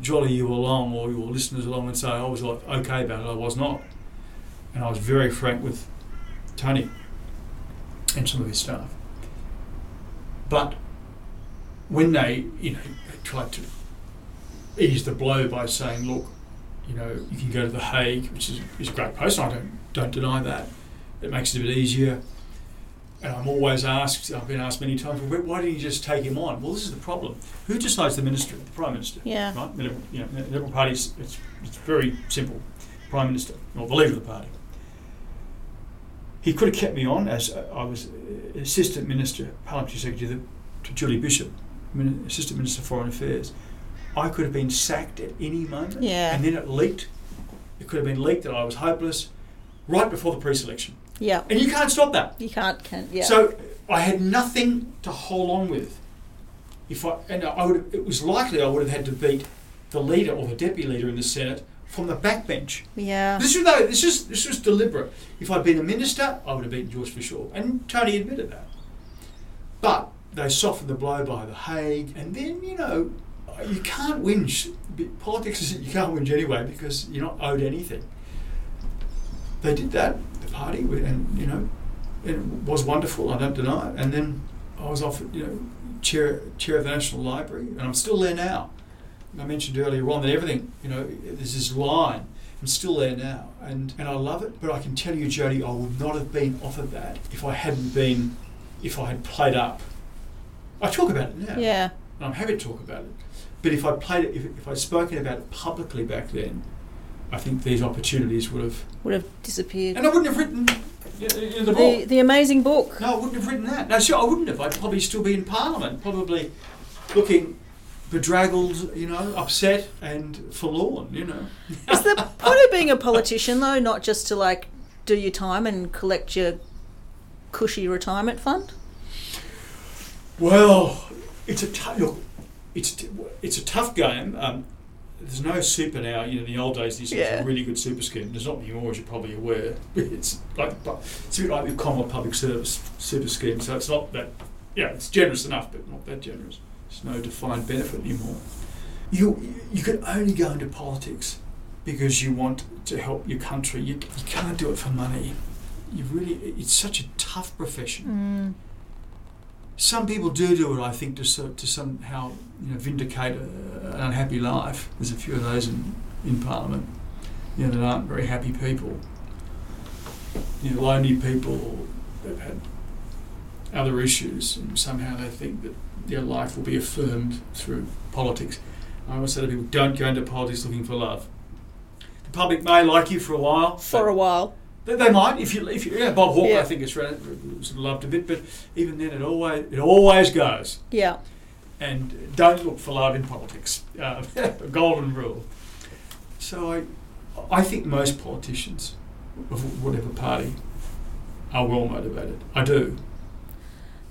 jolly you along or your listeners along and say I was like okay about it. I was not, and I was very frank with Tony and some of his staff. But when they, you know, tried to ease the blow by saying, look, you know, you can go to The Hague, which is, is a great post, I don't, don't deny that. It makes it a bit easier. And I'm always asked, I've been asked many times, well, why didn't you just take him on? Well, this is the problem. Who decides the minister? The Prime Minister. Yeah. Right? The Liberal, you know, the Liberal Party, it's, it's very simple. Prime Minister, or the leader of the party. He could have kept me on as uh, I was uh, Assistant Minister, Parliamentary Secretary to, to Julie Bishop, Min- Assistant Minister for Foreign Affairs. I could have been sacked at any moment. Yeah. And then it leaked. It could have been leaked that I was hopeless right before the pre-selection. Yeah. And you can't stop that. You can't, can yeah. So I had nothing to hold on with. If I and I would, it was likely I would have had to beat the leader or the deputy leader in the Senate from the backbench. yeah. This was no, this is this was deliberate. If I'd been a minister, I would have beaten George for sure, and Tony admitted that. But they softened the blow by the Hague, and then you know you can't whinge. Politics is you can't whinge anyway because you're not owed anything. They did that, the party, and you know, it was wonderful. I don't deny it. And then I was offered, you know, chair chair of the National Library, and I'm still there now. I mentioned earlier on that everything, you know, there's this line. I'm still there now, and, and I love it. But I can tell you, Jodi, I would not have been offered that if I hadn't been, if I had played up. I talk about it now. Yeah. And I'm happy to talk about it. But if I played it, if, if I'd spoken about it publicly back then, I think these opportunities would have, Would have disappeared. and I wouldn't have written uh, uh, you know, the book. The, the amazing book. No, I wouldn't have written that. No, sure, I wouldn't have. I'd probably still be in Parliament, probably looking bedraggled, you know, upset and forlorn, you know. Is the point of being a politician though not just to like do your time and collect your cushy retirement fund? Well, it's a t- look. It's t- it's a tough game. Um, there's no super now. You know, in the old days, this was Yeah. a really good super scheme. There's not anymore, as you're probably aware. It's like it's a bit like the Commonwealth Public Service super scheme. So it's not that. Yeah, it's generous enough, but not that generous. There's no defined benefit anymore. You you can only go into politics because you want to help your country. You, you can't do it for money. You really. It's such a tough profession Mm. Some people do do it, I think, to, to somehow you know, vindicate a, an unhappy life. There's a few of those in, in Parliament, you know, that aren't very happy people. You know, lonely people that have had other issues, and somehow they think that their life will be affirmed through politics. I always say to people, don't go into politics looking for love. The public may like you for a while. For a while. They, they might if you if you yeah, Bob Hawke Yeah. I think it's sort of loved a bit, but even then it always it always goes. Yeah. And don't look for love in politics. Uh, golden rule. So I I think most politicians of whatever party are well motivated. I do.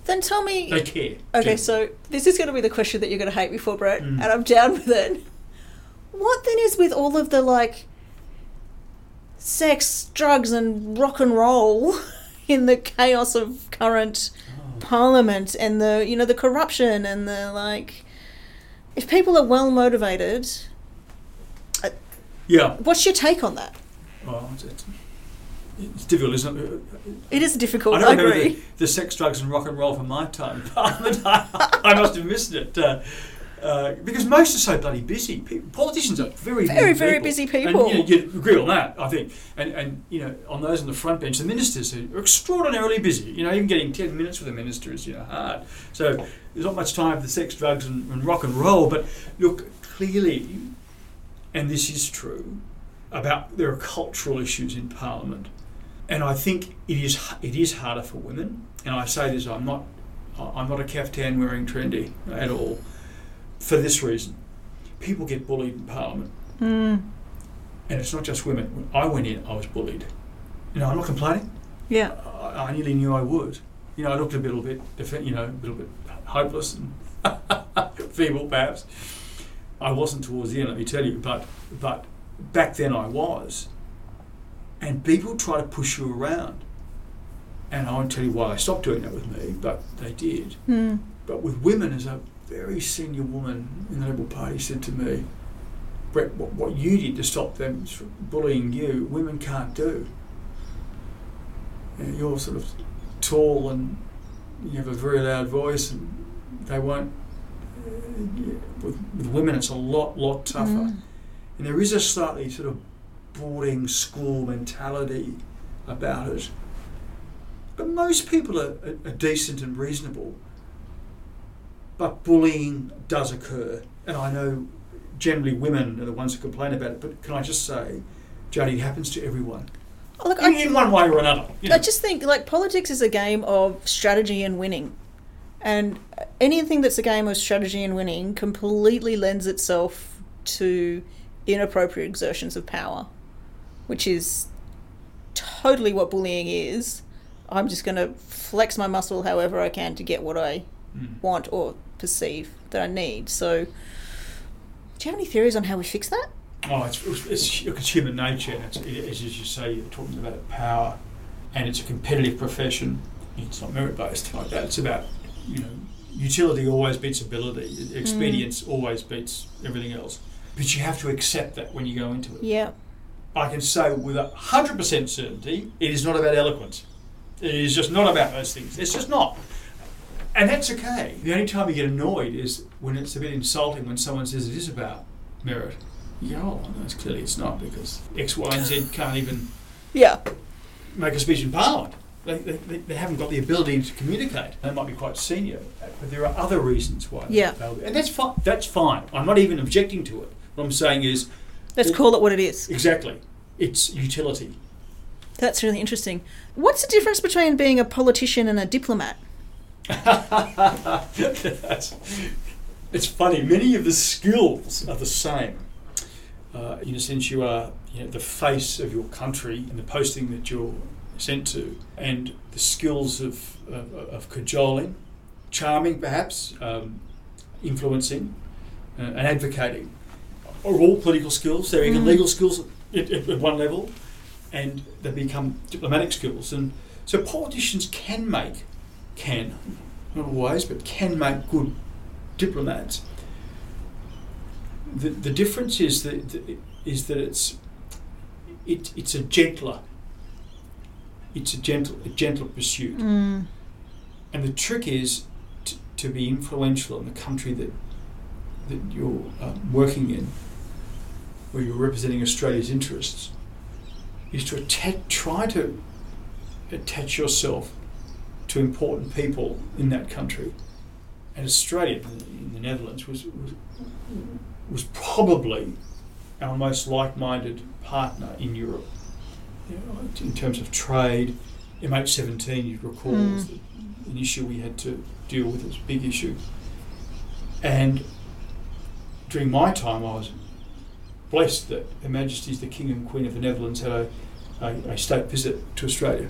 Then tell me. They care. Okay, Do. so this is going to be the question that you're going to hate me for, Brett, Mm. and I'm down with it. What then is with all of the like sex, drugs, and rock and roll in the chaos of current Oh. parliament and the you know the corruption and the like? If people are well motivated, Yeah. what's your take on that? Well, it's, it's, difficult, isn't it? It is difficult. I I, don't remember agree. the, the sex, drugs, and rock and roll from my time Parliament. I, I must have missed it. Uh, uh, because most are so bloody busy. People, politicians are very, Very, busy very people. busy And people. you, know, you agree on that, I think. And, and you know, on those on the front bench, the ministers are extraordinarily busy. You know, even getting 10 minutes with a minister is, you know, hard. So there's not much time for sex, drugs, and, and rock and roll. But look, clearly, and this is true, about there are cultural issues in Parliament. And I think it is it is harder for women. And I say this, I'm not I'm not a caftan wearing trendy at all. For this reason, people get bullied in Parliament, Mm, and it's not just women. When I went in, I was bullied. You know, I'm not complaining. yeah. I, I nearly knew I would. You know, I looked a little bit, you know, a little bit hopeless and feeble, perhaps. I wasn't towards the end, let me tell you, but but back then I was. And people try to push you around. And I won't tell you why they stopped doing that with me, but they did. Mm, But with women, as a very senior woman in the Liberal Party said to me, Brett, what, what you did to stop them from bullying you, women can't do. Know, you're sort of tall and you have a very loud voice, and they won't with, with women, it's a lot, lot tougher. Mm. And there is a slightly sort of boarding school mentality about it. But most people are, are, are decent and reasonable. But bullying does occur. And I know generally women are the ones who complain about it. But can I just say, Jodi, it happens to everyone. Look, In, I, in one way or another. you I just think like politics is a game of strategy and winning, and anything that's a game of strategy and winning completely lends itself to inappropriate exertions of power, which is totally what bullying is. I'm just going to flex my muscle however I can to get what I Mm. want or perceive that I need. So, do you have any theories on how we fix that? Oh, it's, it's, look, it's human nature. and It's, it, as you say, you're talking about power, and it's a competitive profession. It's not merit based like that. It's about you know utility always beats ability. Expedience mm. always beats everything else. But you have to accept that when you go into it. Yeah. I can say with a hundred percent certainty, it is not about eloquence. It is just not about those things. It's just not. And that's okay. The only time you get annoyed is when it's a bit insulting when someone says it is about merit. You go, oh, no, it's clearly it's not because X, Y, and Z can't even Yeah. make a speech in Parliament. They, they, they- they haven't got the ability to communicate. They might be quite senior, but there are other reasons why. Yeah. And that's fine. That's fine. I'm not even objecting to it. What I'm saying is Let's call it what it is. exactly. It's utility. That's really interesting. What's the difference between being a politician and a diplomat? It's funny. Many of the skills are the same. Uh, in a sense, you are you know, the face of your country and the posting that you're sent to, and the skills of, of, of cajoling, charming perhaps, um, influencing, uh, and advocating are all political skills. They're even Mm. legal skills at, at, at one level, and they become diplomatic skills. And so politicians can make, can, not always, but can make good diplomats. The, the difference is that is that it's it, it's a gentler it's a gentle a gentler pursuit Mm. and the trick is t- to be influential in the country that that you're um, working in where you're representing Australia's interests is to atta- try to attach yourself to important people in that country and Australia in the Netherlands was was, was probably our most like-minded partner in Europe you know, in terms of trade. MH17, you recall, was Mm. the, an issue we had to deal with. It was a big issue. And during my time, I was blessed that Her Majesty's the King and Queen of the Netherlands had a, a, a state visit to Australia,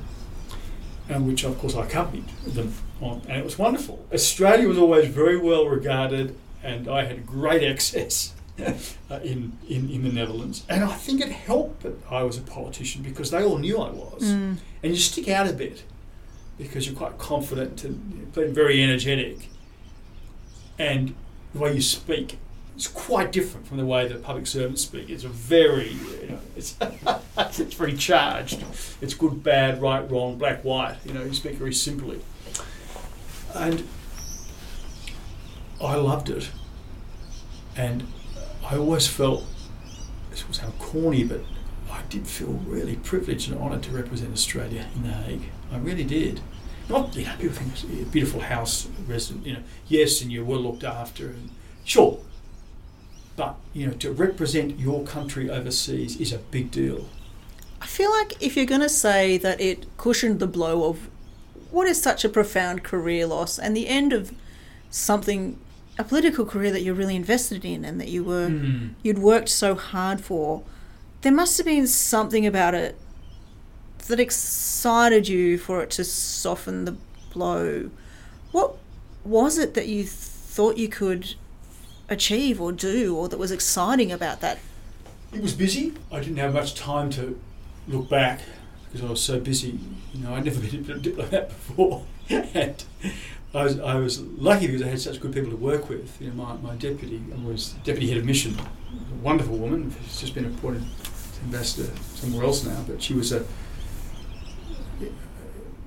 and which of course I accompanied them on, and it was wonderful. Australia was always very well regarded, and I had great access. uh, in, in, in the Netherlands, and I think it helped that I was a politician because they all knew I was, Mm. and you stick out a bit because you're quite confident and very energetic, and the way you speak is quite different from the way that public servants speak. It's a very, you know, it's, it's very charged. It's good, bad, right, wrong, black, white. You know, you speak very simply, and I loved it, and I always felt this will sound corny, but I did feel really privileged and honoured to represent Australia in The Hague. I really did. Not, you know, people think it's a beautiful house, resident, you know, yes, and you're well looked after, and sure. But, you know, to represent your country overseas is a big deal. I feel like if you're going to say that it cushioned the blow of what is such a profound career loss and the end of something, a political career that you're really invested in and that you were Mm. you'd worked so hard for, there must have been something about it that excited you for it to soften the blow. What was it that you thought you could achieve or do, or that was exciting about that? It was busy. I didn't have much time to look back because I was so busy. You know, I'd never been a diplomat before, and I was I was lucky because I had such good people to work with. You know, my, my deputy was deputy head of mission, a wonderful woman. She's just been appointed ambassador somewhere else now, but she was a.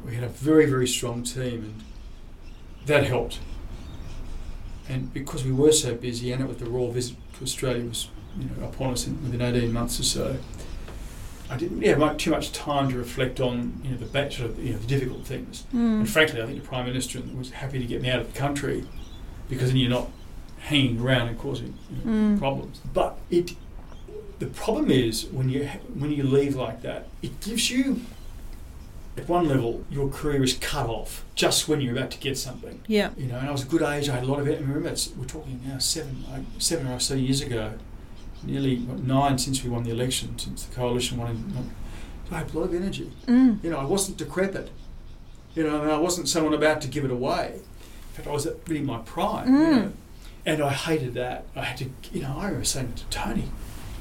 We had a very very strong team, and that helped. And because we were so busy, and it was the royal visit to Australia was you know upon us in, within eighteen months or so. I didn't really have too much time to reflect on you know the back, sort of, you know the difficult things. Mm. And frankly, I think the prime minister was happy to get me out of the country because then you're not hanging around and causing you know, Mm. problems. But it, the problem is when you when you leave like that, it gives you, at one level, your career is cut off just when you're about to get something. Yeah. You know, and I was a good age. I had a lot of it. And remember, it's, we're talking now seven, like seven or so years ago, nearly what, nine since we won the election, since the coalition won. In, I had a lot of energy. Mm. You know, I wasn't decrepit. You know, I, mean, I wasn't someone about to give it away. In fact, I was at really my prime. You Mm. know, and I hated that. I had to, you know, I remember saying to Tony,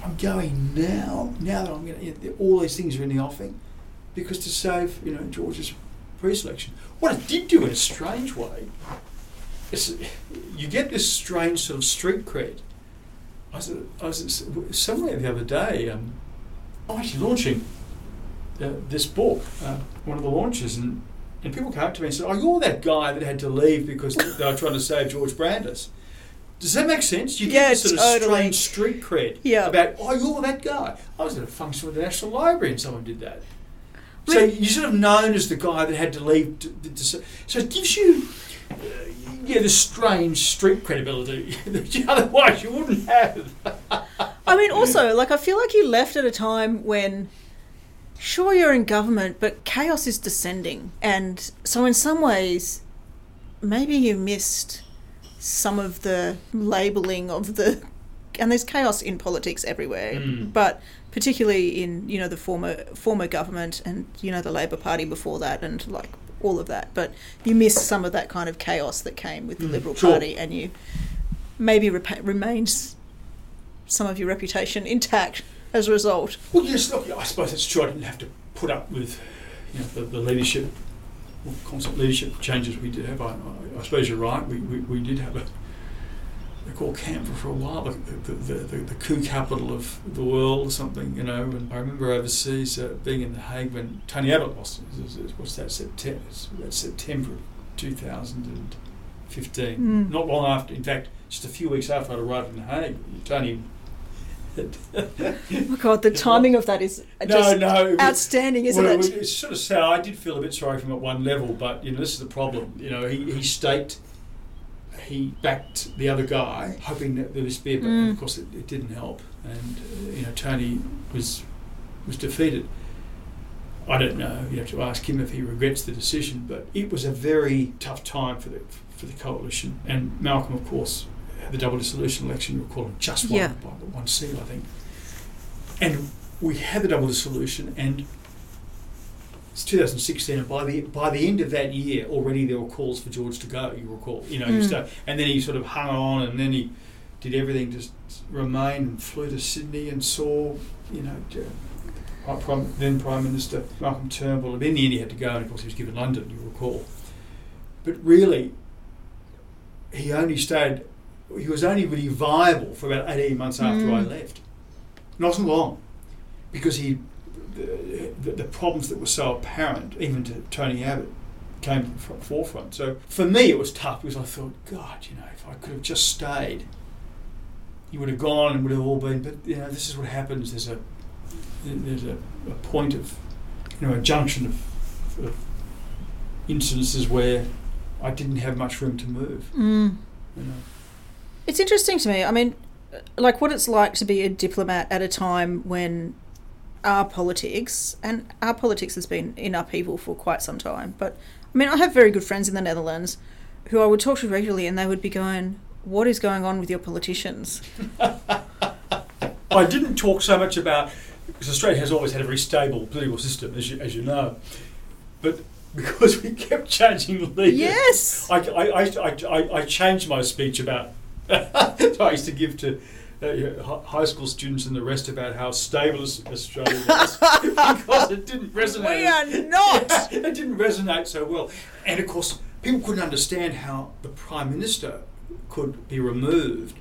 "I'm going now. Now that I'm going to, you all these things are in the offing, because to save, you know, George's pre-selection. What it did do in a strange way, is you get this strange sort of street cred. I was, I was somewhere the other day. Um, I'm actually launching uh, this book, uh, one of the launches, and, and people came up to me and said, "Oh, you're that guy that had to leave because they were trying to save George Brandis." Does that make sense? You get Yeah, this sort of strange street cred Yeah. about, "Oh, you're that guy." I was at a function with the National Library and someone did that. So you're sort of known as the guy that had to leave. To, to, to- so it gives you, uh, yeah, this strange street credibility that you, otherwise you wouldn't have. I mean, also, like, I feel like you left at a time when, sure, you're in government, but chaos is descending. And so, in some ways, maybe you missed some of the labeling of the. And there's chaos in politics everywhere, Mm. but particularly in you know the former former government and you know the Labor Party before that, and like all of that. But you missed some of that kind of chaos that came with the Mm, Liberal sure. Party, and you maybe repa- remains some of your reputation intact as a result. Well, yes, look, I suppose it's true. I didn't have to put up with, you know, the, the leadership, well, constant leadership changes we did have. I, I, I suppose you're right. We, we, we did have a. They call Canberra for a while the, the, the, the, coup capital of the world or something, you know. And I remember overseas uh, being in The Hague when Tony Abbott lost. It was, it what's that? September. That's September of 2015. Mm. Not long after. In fact, just a few weeks after I'd arrived in The Hague, Tony. Oh my god, the timing of that is no, just no. was- outstanding, isn't well, it? It's sort of sad. I did feel a bit sorry for him at one level, but you know, this is the problem. You know, he, he staked, he backed the other guy, hoping that there was beer, but Mm. of course it, it didn't help. And uh, you know, Tony was was defeated. I don't know. You have to ask him if he regrets the decision, but it was a very tough time for the for the coalition. And Malcolm, of course, had the double dissolution election. You recall, and just won Yeah. by one seat, I think. And we had the double dissolution, and it's 2016, and by the by the end of that year, already there were calls for George to go. You recall, you know, he Mm. started, and then he sort of hung on, and then he did everything to remain and flew to Sydney and saw, you know, uh, Prime, then Prime Minister Malcolm Turnbull. And in the end, he had to go, and of course, he was given London. You recall, but really, he only stayed. He was only really viable for about 18 months after I Mm. left. Not long, because he the, the, the problems that were so apparent, even to Tony Abbott, came to the forefront. So for me, it was tough because I thought, God, you know, if I could have just stayed, he would have gone and would have all been. But you know, this is what happens. There's a there's a, a point of you know a junction of, of incidences where I didn't have much room to move. Mm. You know. It's interesting to me. I mean, like what it's like to be a diplomat at a time when our politics and our politics has been in upheaval for quite some time. But I mean, I have very good friends in the Netherlands who I would talk to regularly, and they would be going, "What is going on with your politicians?" I didn't talk so much about because Australia has always had a very stable political system, as you, as you know, but because we kept changing leaders, Yes. I, I, I, I, I changed my speech about. I used to give to uh, high school students and the rest about how stable Australia was because it didn't resonate. We are not. it didn't resonate so well, and of course, people couldn't understand how the prime minister could be removed,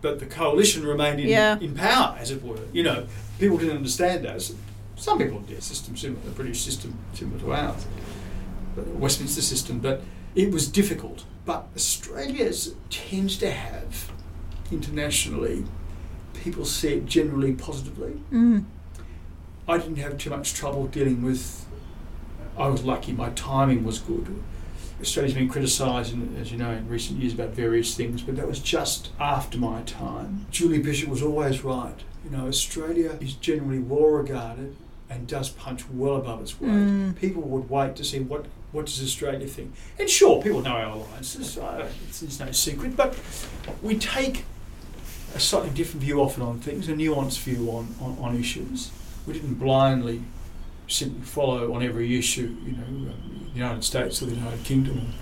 but the coalition remained in, Yeah. in power, as it were. You know, people didn't understand that. Some people did. System similar, the British system similar to ours, but the Westminster system. But it was difficult. But Australia tends to have, internationally, people see it generally positively. Mm. I didn't have too much trouble dealing with. I was lucky. My timing was good. Australia's been criticised, as you know, in recent years about various things, but that was just after my time. Julie Bishop was always right. You know, Australia is generally well regarded and does punch well above its weight. Mm. People would wait to see what what does Australia think. And sure, people know our alliances. Uh, it's, it's no secret, but we take a slightly different view often on things, a nuanced view on, on, on issues. We didn't blindly simply follow on every issue, you know, um, the United States or the United Kingdom.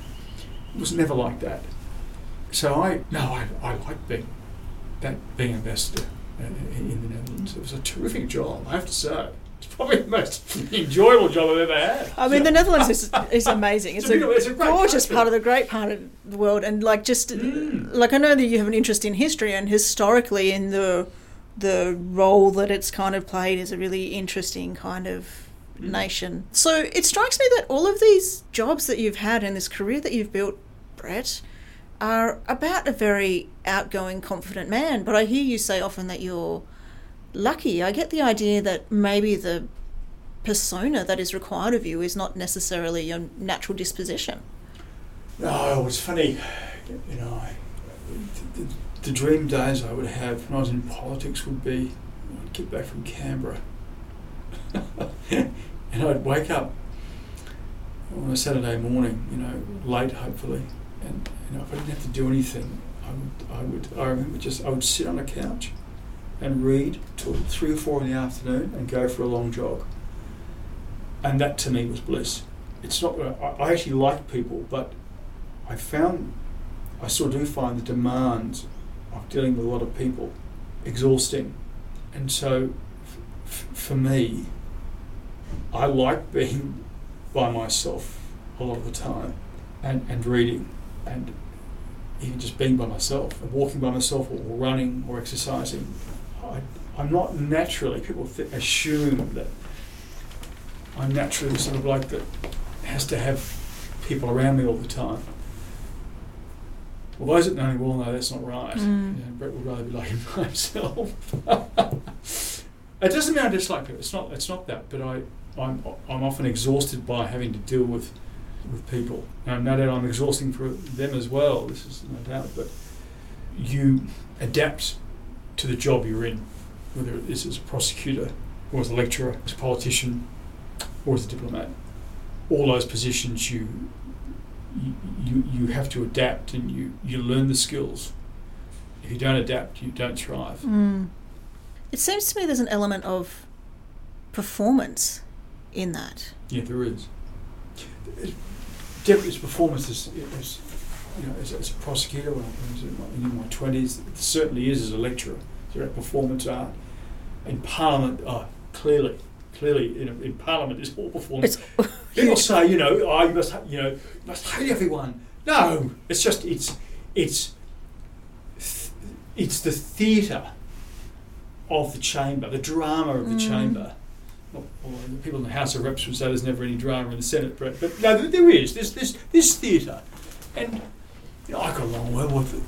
It was never like that. So I, no, I, I like being, that, being ambassador uh, in the Netherlands. It was a terrific job, I have to say. It's probably the most enjoyable job I've ever had. I mean, the Netherlands is, is amazing. It's, It's a beautiful- it's a great gorgeous country. part of the great part of the world, and like just Mm. like I know that you have an interest in history and historically in the the role that it's kind of played as a really interesting kind of Mm. nation. So it strikes me that all of these jobs that you've had and this career that you've built, Brett, are about a very outgoing, confident man. But I hear you say often that you're lucky. I get the idea that maybe the persona that is required of you is not necessarily your natural disposition. No, it's funny, you know, the, the, the dream days I would have when I was in politics would be I'd get back from Canberra and I'd wake up on a Saturday morning, you know, late hopefully, and you know, if I didn't have to do anything, I would, I would, I remember just, I would sit on a couch and read till three or four in the afternoon and go for a long jog. And that to me was bliss. It's not, I, actually like people, but I found, I still do find the demands of dealing with a lot of people exhausting. And so, f- for me, I like being by myself a lot of the time and, and reading and even just being by myself and walking by myself or, or running or exercising. I'm not naturally, people th- assume that I'm naturally sort of like that has to have people around me all the time. Well, those that know me well know that's not right. Mm. You know, Brett would rather be like him by himself. it doesn't mean I dislike people. It's not. It's not that. But I, I'm, I'm often exhausted by having to deal with, with people. Now, no doubt I'm exhausting for them as well. This is no doubt. But you adapt to the job you're in, whether it is as a prosecutor or as a lecturer, as a politician, or as a diplomat. All those positions you you, you, have to adapt and you, you learn the skills. If you don't adapt, you don't thrive. Mm. It seems to me there's an element of performance in that. Yeah, there is. Deputy's performance is, is you know, as, as a prosecutor when I was in my, in my 20s, it certainly is as a lecturer. There performance art. In Parliament, oh, clearly, clearly, in, in Parliament is all performance. People say, you know, oh, you must, ha- you know, you must hate everyone. No, it's just it's it's th- it's the theatre of the chamber, the drama of the Mm. chamber. Well, the people in the House of Reps would say there's never any drama in the Senate, Brett, but no, there- there is. There's this this theatre, and you know, I got along well with it.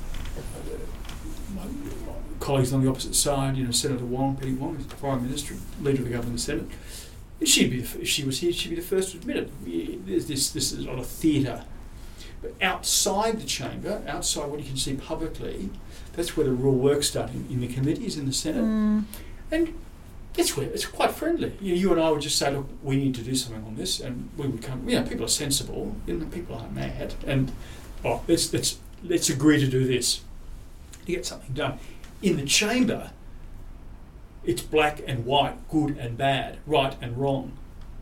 Colleagues on the opposite side, you know, Senator Wong, Penny Wong, is the Foreign Minister, leader of the government the Senate. She'd be, if she was here, she'd be the first to admit it. There's this, this is not a theatre. But outside the chamber, outside what you can see publicly, that's where the real work's done in, in the committees in the Senate. Mm. And it's where it's quite friendly. You, you and I would just say, look, we need to do something on this, and we would come. You know, people are sensible. You know, people aren't mad, and oh, let's let's let's agree to do this to get something done. In the chamber, it's black and white, good and bad, right and wrong.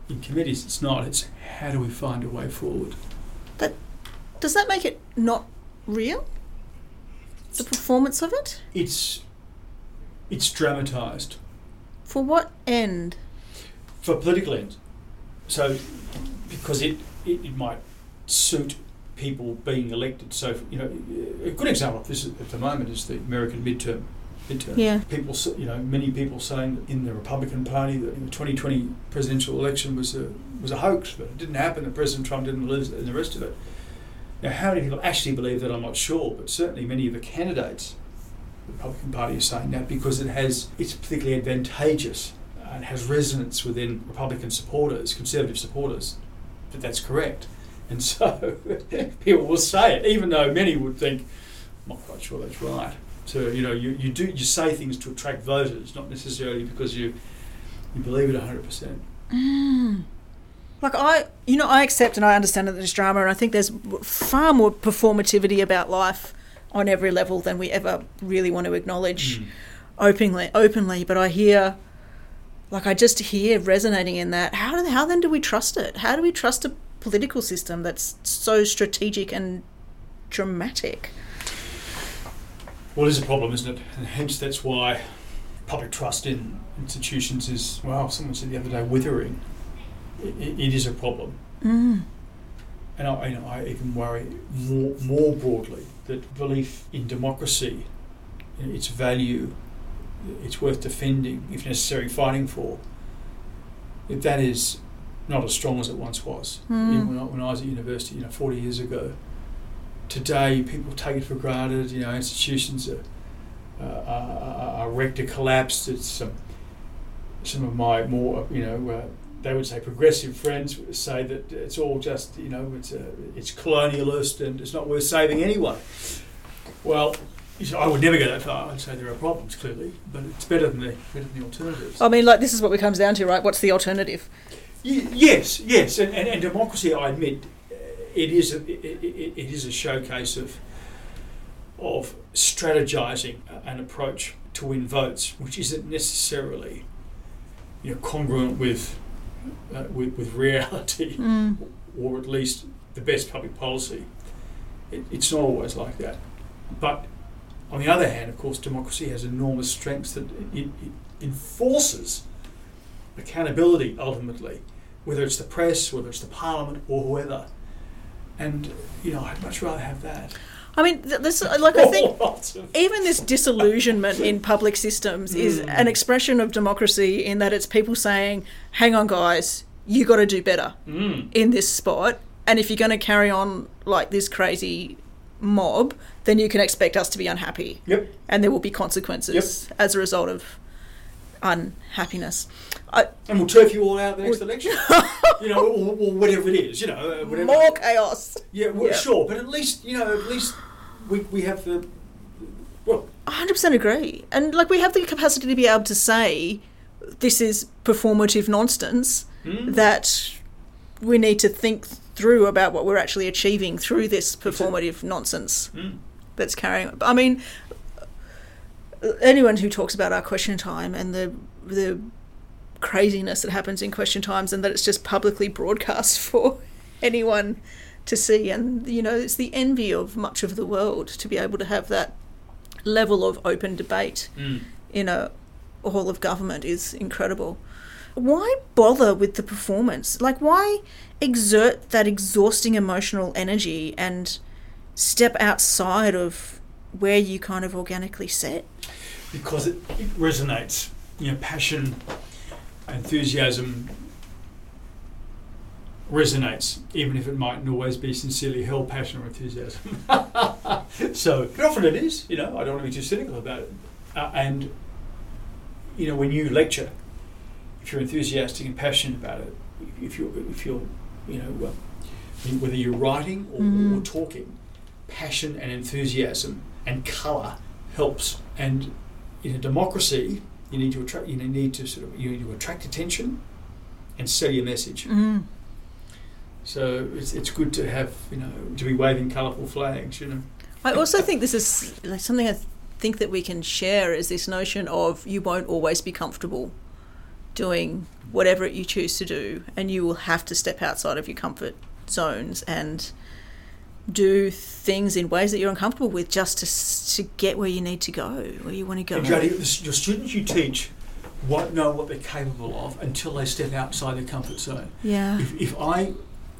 In committees, it's not. It's how do we find a way forward? That Does that make it not real? The performance of it? It's it's dramatised. For what end? for political ends. So, because it, it, it might suit people being elected. So, you know, a good example of this at the moment is the American midterm. midterm. Yeah. People, you know, many people saying that in the Republican Party that the 2020 presidential election was a was a hoax, that it didn't happen, that President Trump didn't lose, it, and the rest of it. Now, how many people actually believe that, I'm not sure, but certainly many of the candidates, the Republican Party is saying that because it has, it's particularly advantageous and has resonance within Republican supporters, conservative supporters, that that's correct. And so people will say it, even though many would think, I'm not quite sure that's right. So, you know, you, you do you say things to attract voters, not necessarily because you you believe it 100%. Mm. Like I, you know, I accept and I understand that there's drama, and I think there's far more performativity about life on every level than we ever really want to acknowledge Mm. openly. Openly, but I hear, like, I just hear resonating in that. How do, how then do we trust it? How do we trust a political system that's so strategic and dramatic? Well, it is a problem, isn't it? And hence that's why public trust in institutions is, well, someone said the other day, withering. It, it is a problem. Mm. And I, you know, I even worry more, more broadly that belief in democracy, its value, it's worth defending, if necessary, fighting for, if that is not as strong as it once was. Mm. You know, when, I, when I was at university, you know, 40 years ago, today people take it for granted, you know, institutions are, uh, are, are wrecked or collapsed. It's some, some of my more, you know, uh, they would say progressive friends say that it's all just, you know, it's, uh, it's colonialist and it's not worth saving anyway. Well, I would never go that far. I'd say there are problems, clearly, but it's better than the, better than the alternatives. I mean, like, this is what it comes down to, right? What's the alternative? Y- yes, yes, and, and, and democracy, I admit, uh, it is a, it, it, is a showcase of of strategizing an approach to win votes, which isn't necessarily, you know, congruent with uh, with, with reality, Mm. or at least the best public policy. It, it's not always like that, but on the other hand, of course, democracy has enormous strengths that it, it enforces accountability ultimately, whether it's the press, whether it's the parliament, or whoever. And you know, I'd much rather have that. I mean, this, like, I think even this disillusionment in public systems is Mm. an expression of democracy in that it's people saying, hang on, guys, you got to do better Mm. in this spot. And if you're going to carry on like this crazy mob, then you can expect us to be unhappy. Yep. And there will be consequences as a result of unhappiness. I, And we'll turf you all out the next election. you know, or, or whatever it is. You know, uh, whatever. more chaos. Yeah, well, Yeah. sure, but at least you know, at least we, we have the well. 100% agree. And like we have the capacity to be able to say this is performative nonsense mm, that we need to think through about what we're actually achieving through this performative nonsense mm, that's carrying I mean anyone who talks about our question time and the the craziness that happens in question times and that it's just publicly broadcast for anyone to see and you know it's the envy of much of the world to be able to have that level of open debate mm. in a hall of government is incredible. Why bother with the performance? Like, why exert that exhausting emotional energy and step outside of where you kind of organically set? Because it, it resonates. You know, passion, enthusiasm resonates, even if it mightn't always be sincerely held passion or enthusiasm. so, but often it is. You know, I don't want to be too cynical about it. Uh, and you know, when you lecture, if you're enthusiastic and passionate about it, if you're if you're you know well, whether you're writing or, or Mhm. talking, passion and enthusiasm and colour helps. And in a democracy, you need to attract. You need to sort of you need to attract attention and sell your message. Mm. So it's, it's good to have you know to be waving colourful flags. You know. I also think this is like something I think that we can share is this notion of you won't always be comfortable doing whatever you choose to do, and you will have to step outside of your comfort zones and do things in ways that you're uncomfortable with just to to get where you need to go, where you want to go. Your students you teach won't know what they're capable of until they step outside their comfort zone. Yeah. If, if I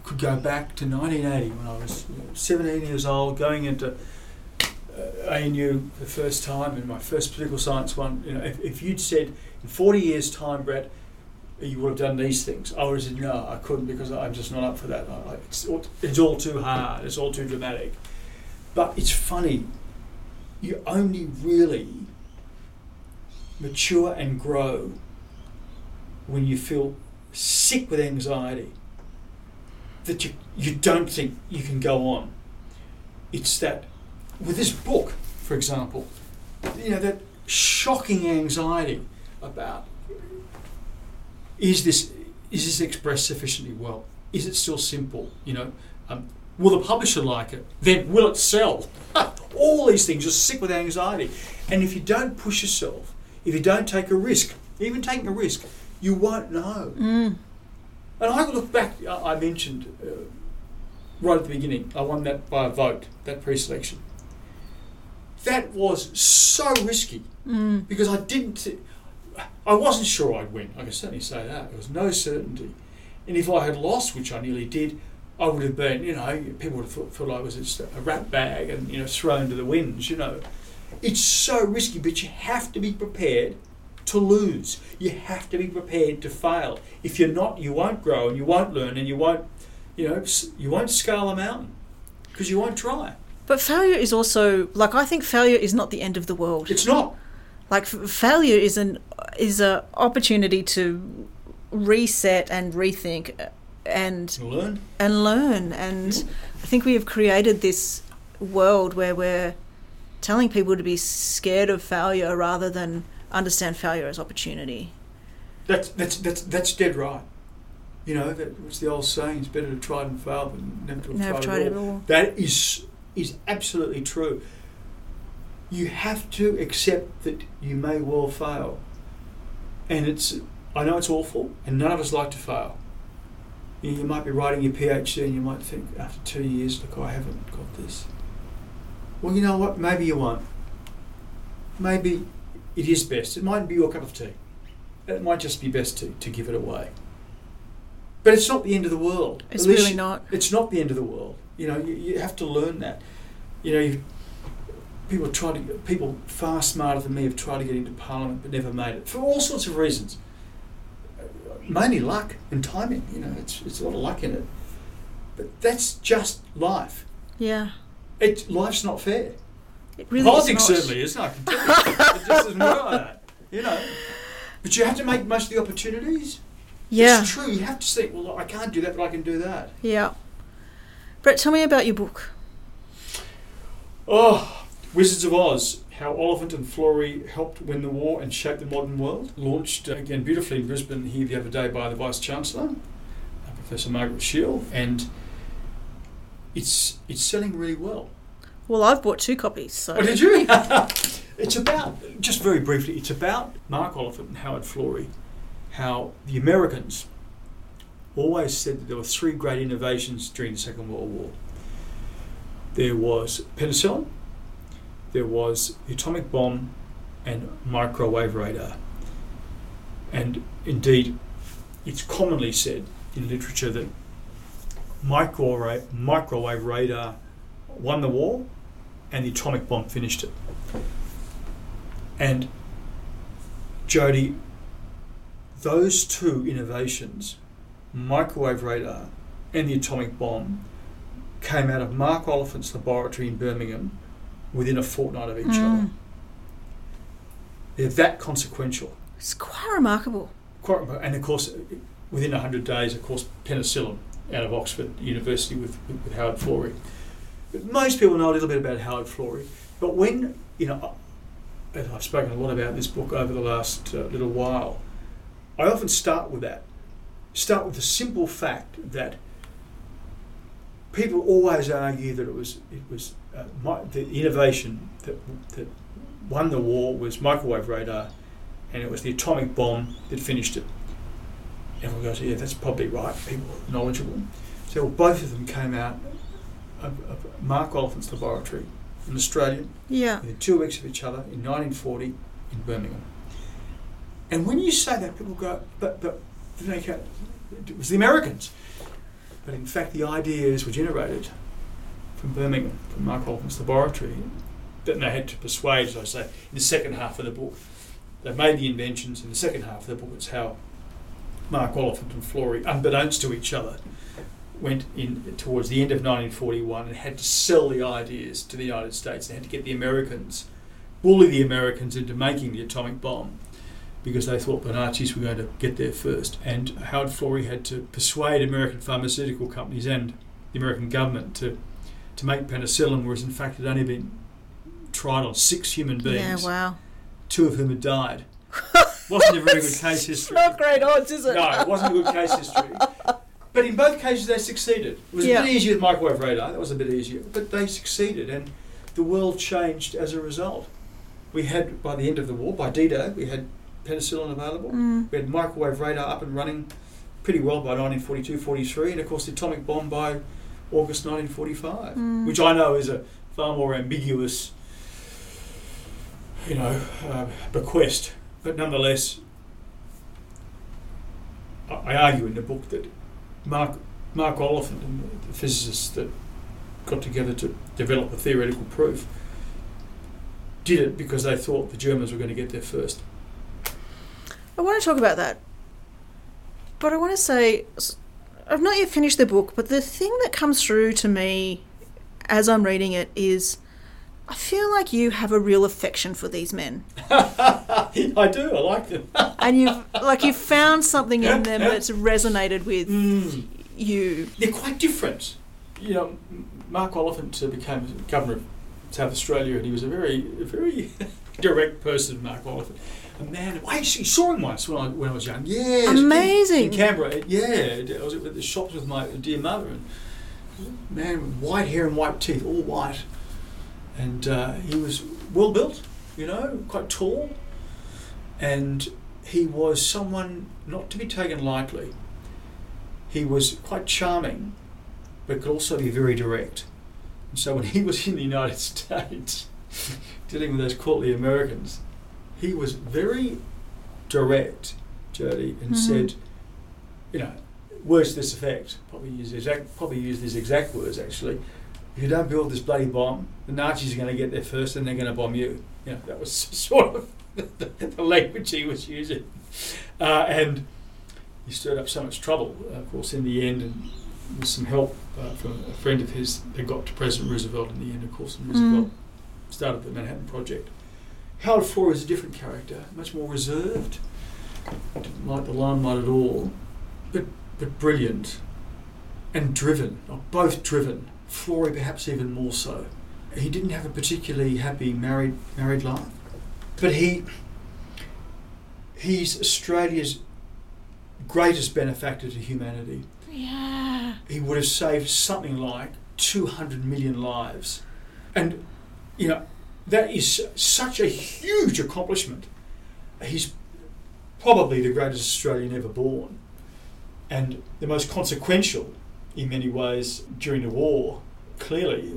could go back to 1980 when I was 17 years old, going into uh, ANU for the first time and my first political science one, you know, if, if you'd said in 40 years' time, Brett, you would have done these things. I have said, no, I couldn't because I'm just not up for that. It's, it's all too hard, it's all too dramatic. But it's funny, you only really mature and grow when you feel sick with anxiety that you, you don't think you can go on. It's that, with this book, for example, you know, that shocking anxiety about is this is this expressed sufficiently well? Is it still simple? You know, um, will the publisher like it? Then will it sell? All these things You're sick with anxiety, and if you don't push yourself, if you don't take a risk, even taking a risk, you won't know. Mm. And I look back. I mentioned uh, right at the beginning. I won that by a vote. That pre-selection. That was so risky Mm. because I didn't. I wasn't sure I'd win. I can certainly say that. There was no certainty. And if I had lost, which I nearly did, I would have been, you know, people would have thought, thought I was just a rat bag and, you know, thrown to the winds, you know. It's so risky, but you have to be prepared to lose. You have to be prepared to fail. If you're not, you won't grow and you won't learn and you won't, you know, you won't scale a mountain because you won't try. But failure is also like I think failure is not the end of the world. It's not. Like f- failure is an is a opportunity to reset and rethink and learn. and learn. And I think we have created this world where we're telling people to be scared of failure rather than understand failure as opportunity. That's that's that's that's dead right. You know, that what's the old saying? It's better to try and fail than never to have Never tried, tried at all. all. That is is absolutely true. You have to accept that you may well fail, and it's. I know it's awful, and none of us like to fail. You, you might be writing your PhD, and you might think after two years, look, I haven't got this. Well, you know what? Maybe you won't. Maybe it is best. It might be your cup of tea. It might just be best to, to give it away. But it's not the end of the world. It's really not. It's not the end of the world. You know, you, you have to learn that. You know, you, people try to people far smarter than me have tried to get into parliament but never made it for all sorts of reasons. Mainly luck and timing. You know, it's it's a lot of luck in it. But that's just life. Yeah. It life's not fair. It really Politics is not. certainly isn't. I can tell you. it just doesn't work like that. You know. But you have to make most of the opportunities. Yeah. It's true. You have to think, well, I can't do that, but I can do that. Yeah. Brett, tell me about your book. Oh, Wizards of Oz. How Oliphant and Florey helped win the war and shape the modern world. Launched uh, again beautifully in Brisbane here the other day by the Vice Chancellor, uh, Professor Margaret Sheil, and it's it's selling really well. Well, I've bought two copies, so. Oh, did you? it's about, just very briefly, it's about Mark Oliphant and Howard Florey, how the Americans always said that there were three great innovations during the Second World War. There was penicillin, there was the atomic bomb, and microwave radar. And indeed, it's commonly said in literature that microwave, microwave radar won the war and the atomic bomb finished it. And Jodi, those two innovations, microwave radar and the atomic bomb, came out of Mark Oliphant's laboratory in Birmingham within a fortnight of each other. Mm. They're that consequential. It's quite remarkable. Quite- remarkable. And of course, within 100 days, of course, penicillin out of Oxford University with, with, Howard Florey. But most people know a little bit about Howard Florey. But when, you know, I've spoken a lot about this book over the last uh, little while, I often start with that. Start with the simple fact that people always argue that it was it was uh, mi- the innovation that, that won the war was microwave radar, and it was the atomic bomb that finished it. Everyone goes, yeah, that's probably right. People are knowledgeable. So both of them came out of, of Mark Oliphant's laboratory, an Australian, Yeah. within two weeks of each other in 1940 in Birmingham. And when you say that, people go, but, but it was the Americans. But in fact, the ideas were generated from Birmingham, from Mark Oliphant's laboratory. That they had to persuade, as I say, in the second half of the book. They made the inventions. In the second half of the book, it's how Mark Oliphant and Florey, unbeknownst to each other, went in towards the end of 1941 and had to sell the ideas to the United States. They had to get the Americans, bully the Americans into making the atomic bomb because they thought the Nazis were going to get there first. And Howard Florey had to persuade American pharmaceutical companies and the American government to, to make penicillin, whereas in fact it had only been tried on six human beings, Yeah, wow. two of whom had died. wasn't a very good case history. Not great odds, is it? No, it wasn't a good case history. But in both cases, they succeeded. It was a bit easier with microwave radar. That was a bit easier, but they succeeded, and the world changed as a result. We had, by the end of the war, by D-Day, we had penicillin available. Mm. We had microwave radar up and running pretty well by 1942, 43, and of course the atomic bomb by August 1945, Mm. which I know is a far more ambiguous, you know, uh, bequest. But nonetheless, I, I argue in the book that Mark Mark Oliphant and the physicists that got together to develop the theoretical proof did it because they thought the Germans were going to get there first. I want to talk about that. But I want to say, I've not yet finished the book, but the thing that comes through to me as I'm reading it is I feel like you have a real affection for these men. I do. I like them. And you've, like, you've found something in them that's resonated with Mm. you. They're quite different. You know, Mark Oliphant became governor of South Australia, and he was a very, a very direct person. Mark Oliphant, man. I actually saw him once when I when I was young. Yeah, Amazing. in, Canberra. Yeah, I was at the shops with my dear mother, and man with white hair and white teeth, all white, and uh, he was well built. You know, quite tall, and he was someone not to be taken lightly. He was quite charming, but could also be very direct. And so when he was in the United States, dealing with those courtly Americans, he was very direct, Jodi, and Mhm. said, you know, words to this effect. Probably use exact, probably use these exact words actually. If you don't build this bloody bomb, the Nazis are going to get there first, and they're going to bomb you. You know, that was sort of the, the language he was using, uh, and he stirred up so much trouble, uh, of course, in the end, and with some help uh, from a friend of his, they got to President Roosevelt in the end, of course, and Roosevelt started the Manhattan Project. Howard Florey is a different character, much more reserved, didn't like the limelight at all, but, but brilliant and driven, or both driven. Florey perhaps even more so. He didn't have a particularly happy married married life, but he he's Australia's greatest benefactor to humanity. Yeah. He would have saved something like 200 million lives. And, you know, that is such a huge accomplishment. He's probably the greatest Australian ever born and the most consequential in many ways during the war. Clearly,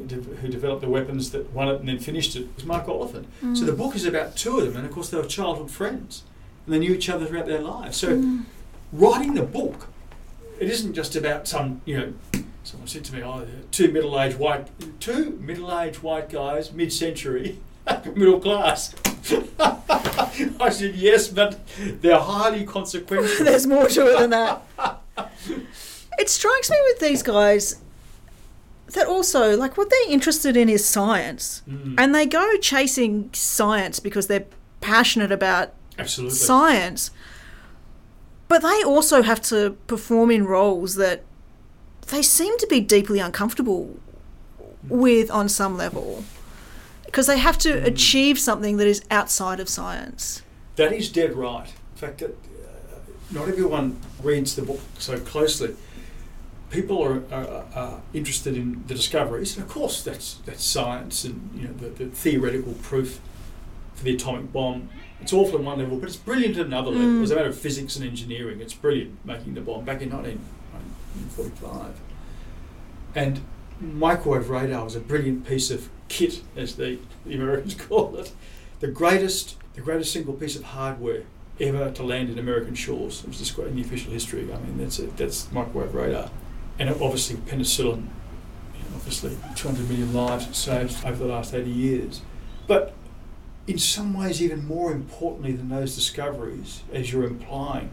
who developed the weapons that won it and then finished it was Mark Oliphant. So the book is about two of them, and of course they were childhood friends, and they knew each other throughout their lives. So Mm. writing the book, it isn't just about some, you know, someone said to me, oh, two middle-aged white, two middle-aged white guys, mid-century, middle class. I said yes, but they're highly consequential. There's more to it than that. It strikes me with these guys that also, like, what they're interested in is science. Mm, And they go chasing science because they're passionate about absolutely. science. But they also have to perform in roles that they seem to be deeply uncomfortable with on some level. Because they have to Mm. achieve something that is outside of science. That is dead right. In fact, that, uh, not everyone reads the book so closely. People are, are, are interested in the discoveries, and of course, that's that's science and you know the, the theoretical proof for the atomic bomb. It's awful at one level, but it's brilliant at another level. Mm. As a matter of physics and engineering, it's brilliant making the bomb back in 19, 1945. And microwave radar was a brilliant piece of kit, as the, the Americans call it. The greatest, the greatest single piece of hardware ever to land in American shores. It was described in the official history. I mean, that's it. That's microwave radar, and obviously penicillin. Obviously, 200 million lives saved over the last 80 years. But in some ways, even more importantly than those discoveries, as you're implying,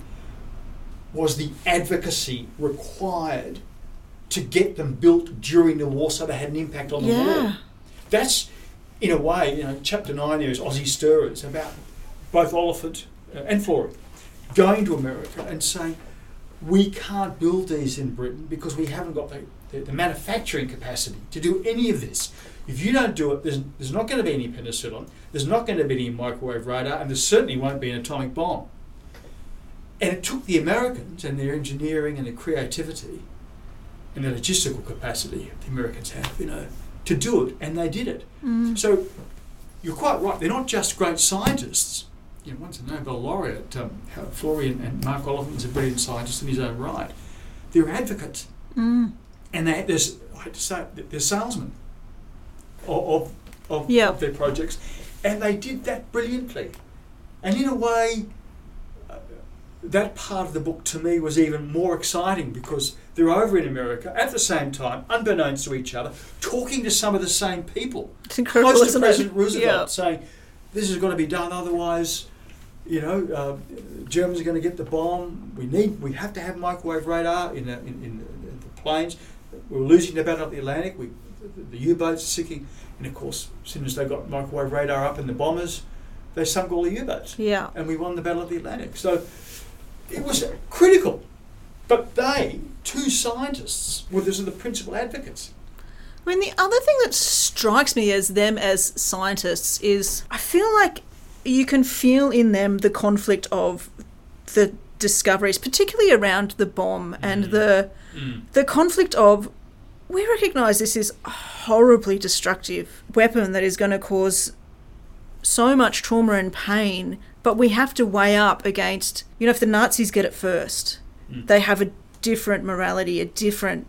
was the advocacy required to get them built during the war so they had an impact on the war. Yeah. That's, in a way, you know, chapter nine there is Aussie Stirrers about both Oliphant uh, and Florey going to America and saying, we can't build these in Britain because we haven't got the, the, the manufacturing capacity to do any of this. If you don't do it, there's, there's not going to be any penicillin, there's not going to be any microwave radar, and there certainly won't be an atomic bomb. And it took the Americans and their engineering and their creativity and the logistical capacity the Americans have, you know, to do it, and they did it. Mm. So you're quite right. They're not just great scientists. You know, one's a Nobel laureate, um, Florey and, Mark Oliphant's a brilliant scientist in his own right. They're advocates, Mm. and they, there's I hate to say they're salesmen of of, of, Yeah. of their projects, and they did that brilliantly. And in a way, that part of the book to me was even more exciting because they're over in America at the same time, unbeknownst to each other, talking to some of the same people. It's incredible, Close to President it? Roosevelt Yeah. saying, "This is going to be done, otherwise, you know, uh, Germans are going to get the bomb. We need, we have to have microwave radar in the, in, in, the- planes. We're losing the battle of the Atlantic. We, the, the U-boats are sinking, and of course, as soon as they got microwave radar up in the bombers, they sunk all the U-boats, Yeah. and we won the battle of the Atlantic. So it was critical. But they, two scientists, were those are the principal advocates. I mean, the other thing that strikes me as them as scientists is I feel like you can feel in them the conflict of the discoveries, particularly around the bomb and Mm. the the conflict of we recognise this is a horribly destructive weapon that is going to cause so much trauma and pain, but we have to weigh up against you know if the Nazis get it first, Mm. they have a different morality, a different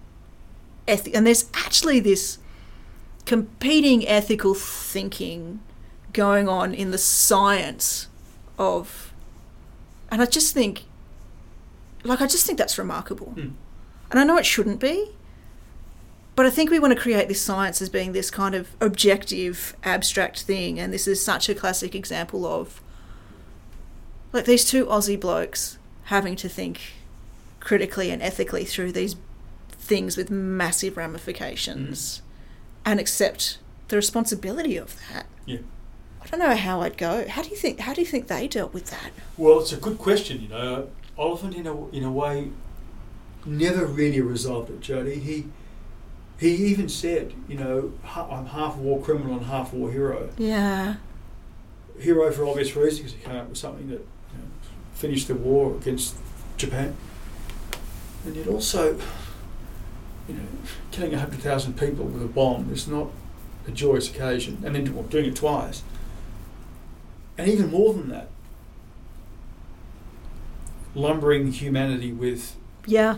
ethic, and there's actually this competing ethical thinking going on in the science of and I just think like I just think that's remarkable. Mm. And I know it shouldn't be, but I think we want to create this science as being this kind of objective, abstract thing, and this is such a classic example of like these two Aussie blokes having to think critically and ethically through these things with massive ramifications mm. and accept the responsibility of that. Yeah. I don't know how I'd go. How do you think? How do you think they dealt with that? Well, it's a good question. You know, Oliphant in a in a way never really resolved it. Jodi, he he even said, you know, I'm half war criminal and half war hero. Yeah. Hero for obvious reasons. He came up with something that finished the war against Japan, and yet also, you know, killing hundred thousand people with a bomb is not a joyous occasion, and then doing it twice, and even more than that, lumbering humanity with Yeah.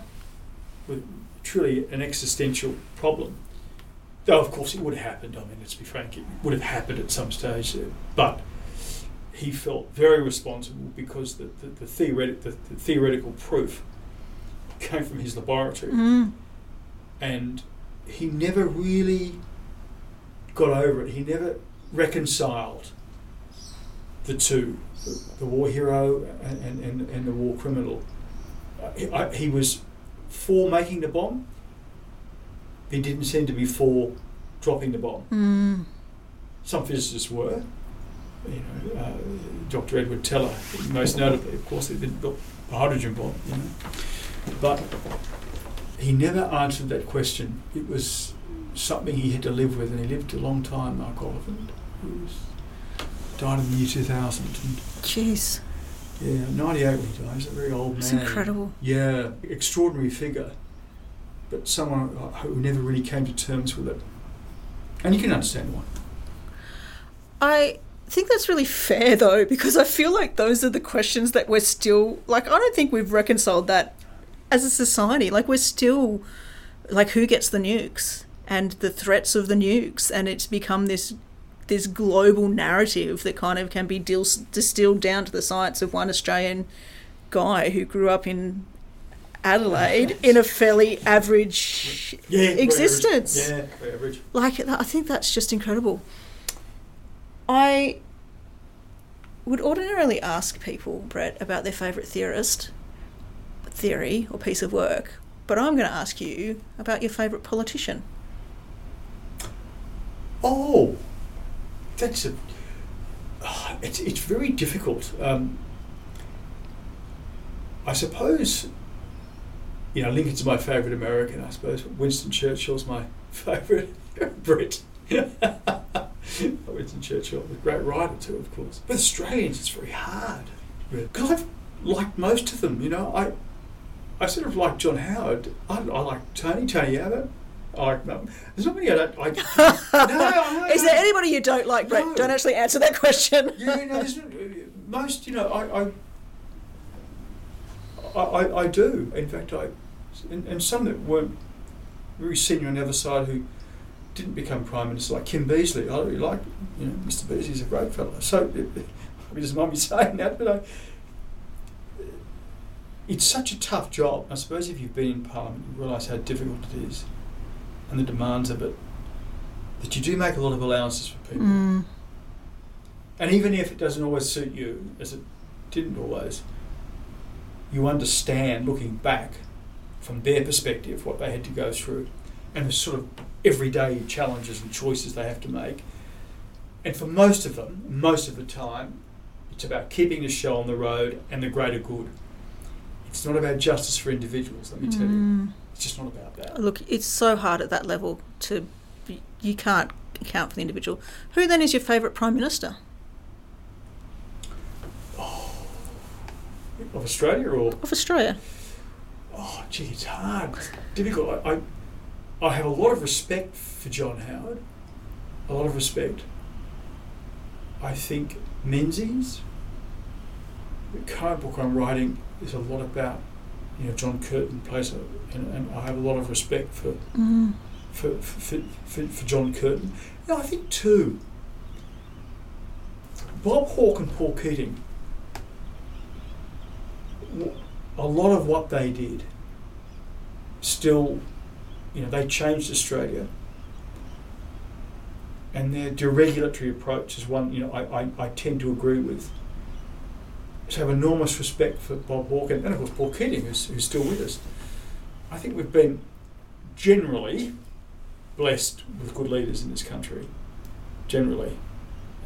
with truly an existential problem. Though, of course, it would have happened. I mean, let's be frank, it would have happened at some stage. there. But he felt very responsible because the, the, the, theoretic, the, the theoretical proof came from his laboratory. Mm. And he never really got over it. He never reconciled the two the, the war hero and, and, and, the war criminal. Uh, he, I, he was for making the bomb. He didn't seem to be for dropping the bomb. Mm. Some physicists were. You know, uh, Dr. Edward Teller, most notably, of course, he didn't build the hydrogen bomb. You know, but he never answered that question. It was something he had to live with, and he lived a long time. Mark Oliphant, he was died in the year 2000. And Jeez. yeah, 98 when he died. He's a very old man. It's incredible. Yeah, extraordinary figure, but someone who never really came to terms with it. And you can understand why. I think that's really fair though, because I feel like those are the questions that we're still like. I don't think we've reconciled that as a society. Like we're still like who gets the nukes and the threats of the nukes, and it's become this this global narrative that kind of can be distilled down to the science of one Australian guy who grew up in Adelaide in a fairly average Yeah, existence average. Yeah, average. like I think that's just incredible. I would ordinarily ask people, Brett, about their favourite theorist, theory or piece of work, but I'm going to ask you about your favourite politician. Oh, that's a. ah, it's it's very difficult. Um, I suppose. You know, Lincoln's my favourite American. I suppose Winston Churchill's my favourite Brit. Winston Churchill, a great writer too, of course. With Australians, it's very hard because I've liked most of them. You know, I I sort of like John Howard. I, I like Tony Tony Abbott. I like no, there's not many I don't. like. no, no, Is there anybody you don't like, Brett? No. Don't actually answer that question. Yeah, no, there's most. You know, I, I, I, I do. In fact, I, and, and some that weren't very senior on the other side who didn't become prime minister, like Kim Beazley. I really like, you know, Mr. Beazley's a great fellow. So, it, it, he doesn't mind me saying that, but I. It's such a tough job. I suppose if you've been in Parliament, you realise how difficult it is, and the demands of it. That you do make a lot of allowances for people. Mm. And even if it doesn't always suit you, as it didn't always, you understand looking back from their perspective what they had to go through and the sort of everyday challenges and choices they have to make. And for most of them, most of the time, it's about keeping the show on the road and the greater good. It's not about justice for individuals, let me tell you. Mm. It's just not about that. Look, it's so hard at that level to. You can't account for the individual. Who then is your favourite Prime Minister? Of Australia or Of Australia? Oh, gee, it's hard. It's difficult. I, I, I have a lot of respect for John Howard. A lot of respect. I think Menzies, the current book I'm writing, is a lot about, you know, John Curtin plays a, and, and I have a lot of respect for, Mm. for, for, for, for John Curtin. No, I think too, Bob Hawke and Paul Keating. a lot of what they did still, you know, they changed Australia. And their deregulatory approach is one, you know, I, I, I tend to agree with. So I have enormous respect for Bob Hawke and, of course Paul Keating, who's, who's still with us. I think we've been generally blessed with good leaders in this country, generally.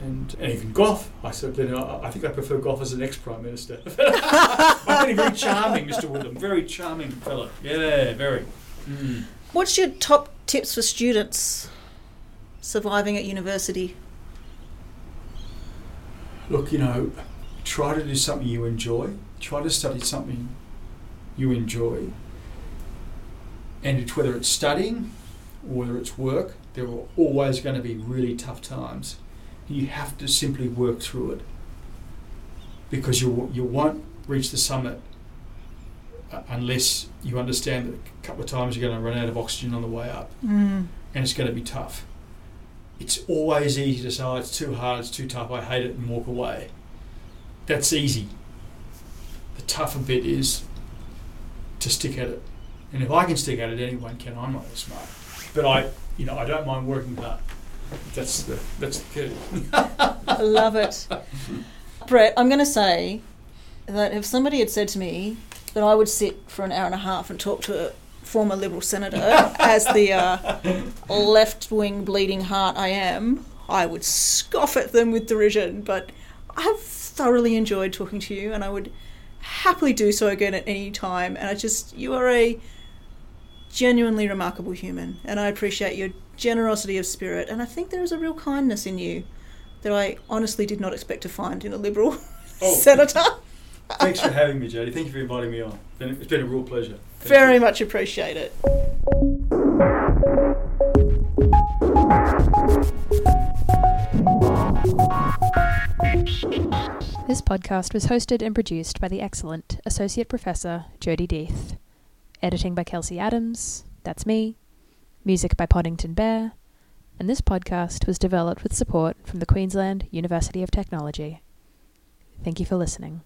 And, and even Gough, I said, you know, I think I prefer Gough as an ex-prime minister. I him very charming, Mr. Whitlam. Very charming fellow. Yeah, very. Mm. What's your top tips for students surviving at university? Look, you know, try to do something you enjoy. Try to study something you enjoy. And it's, whether it's studying or whether it's work, there are always going to be really tough times. You have to simply work through it because you, you won't reach the summit unless you understand that a couple of times you're going to run out of oxygen on the way up Mm. and it's going to be tough. It's always easy to say, oh, it's too hard, it's too tough, I hate it, and walk away. That's easy. The tougher bit is to stick at it. And if I can stick at it, anyone can. I'm not that smart. But I, you know, I don't mind working hard. That's the, that's the key. I love it. Brett, I'm going to say that if somebody had said to me that I would sit for an hour and a half and talk to a former Liberal senator as the uh, left wing bleeding heart I am, I would scoff at them with derision. But I have thoroughly enjoyed talking to you and I would happily do so again at any time. And I just, you are a genuinely remarkable human and I appreciate your generosity of spirit. And I think there is a real kindness in you that I honestly did not expect to find in a Liberal Oh. senator. Thanks for having me, Jodi. Thank you for inviting me on. It's been- It's been a real pleasure. Thank Very you. much appreciate it. This podcast was hosted and produced by the excellent Associate Professor Jodi Death. Editing by Kelsey Adams, that's me. Music by Poddington Bear. And this podcast was developed with support from the Queensland University of Technology. Thank you for listening.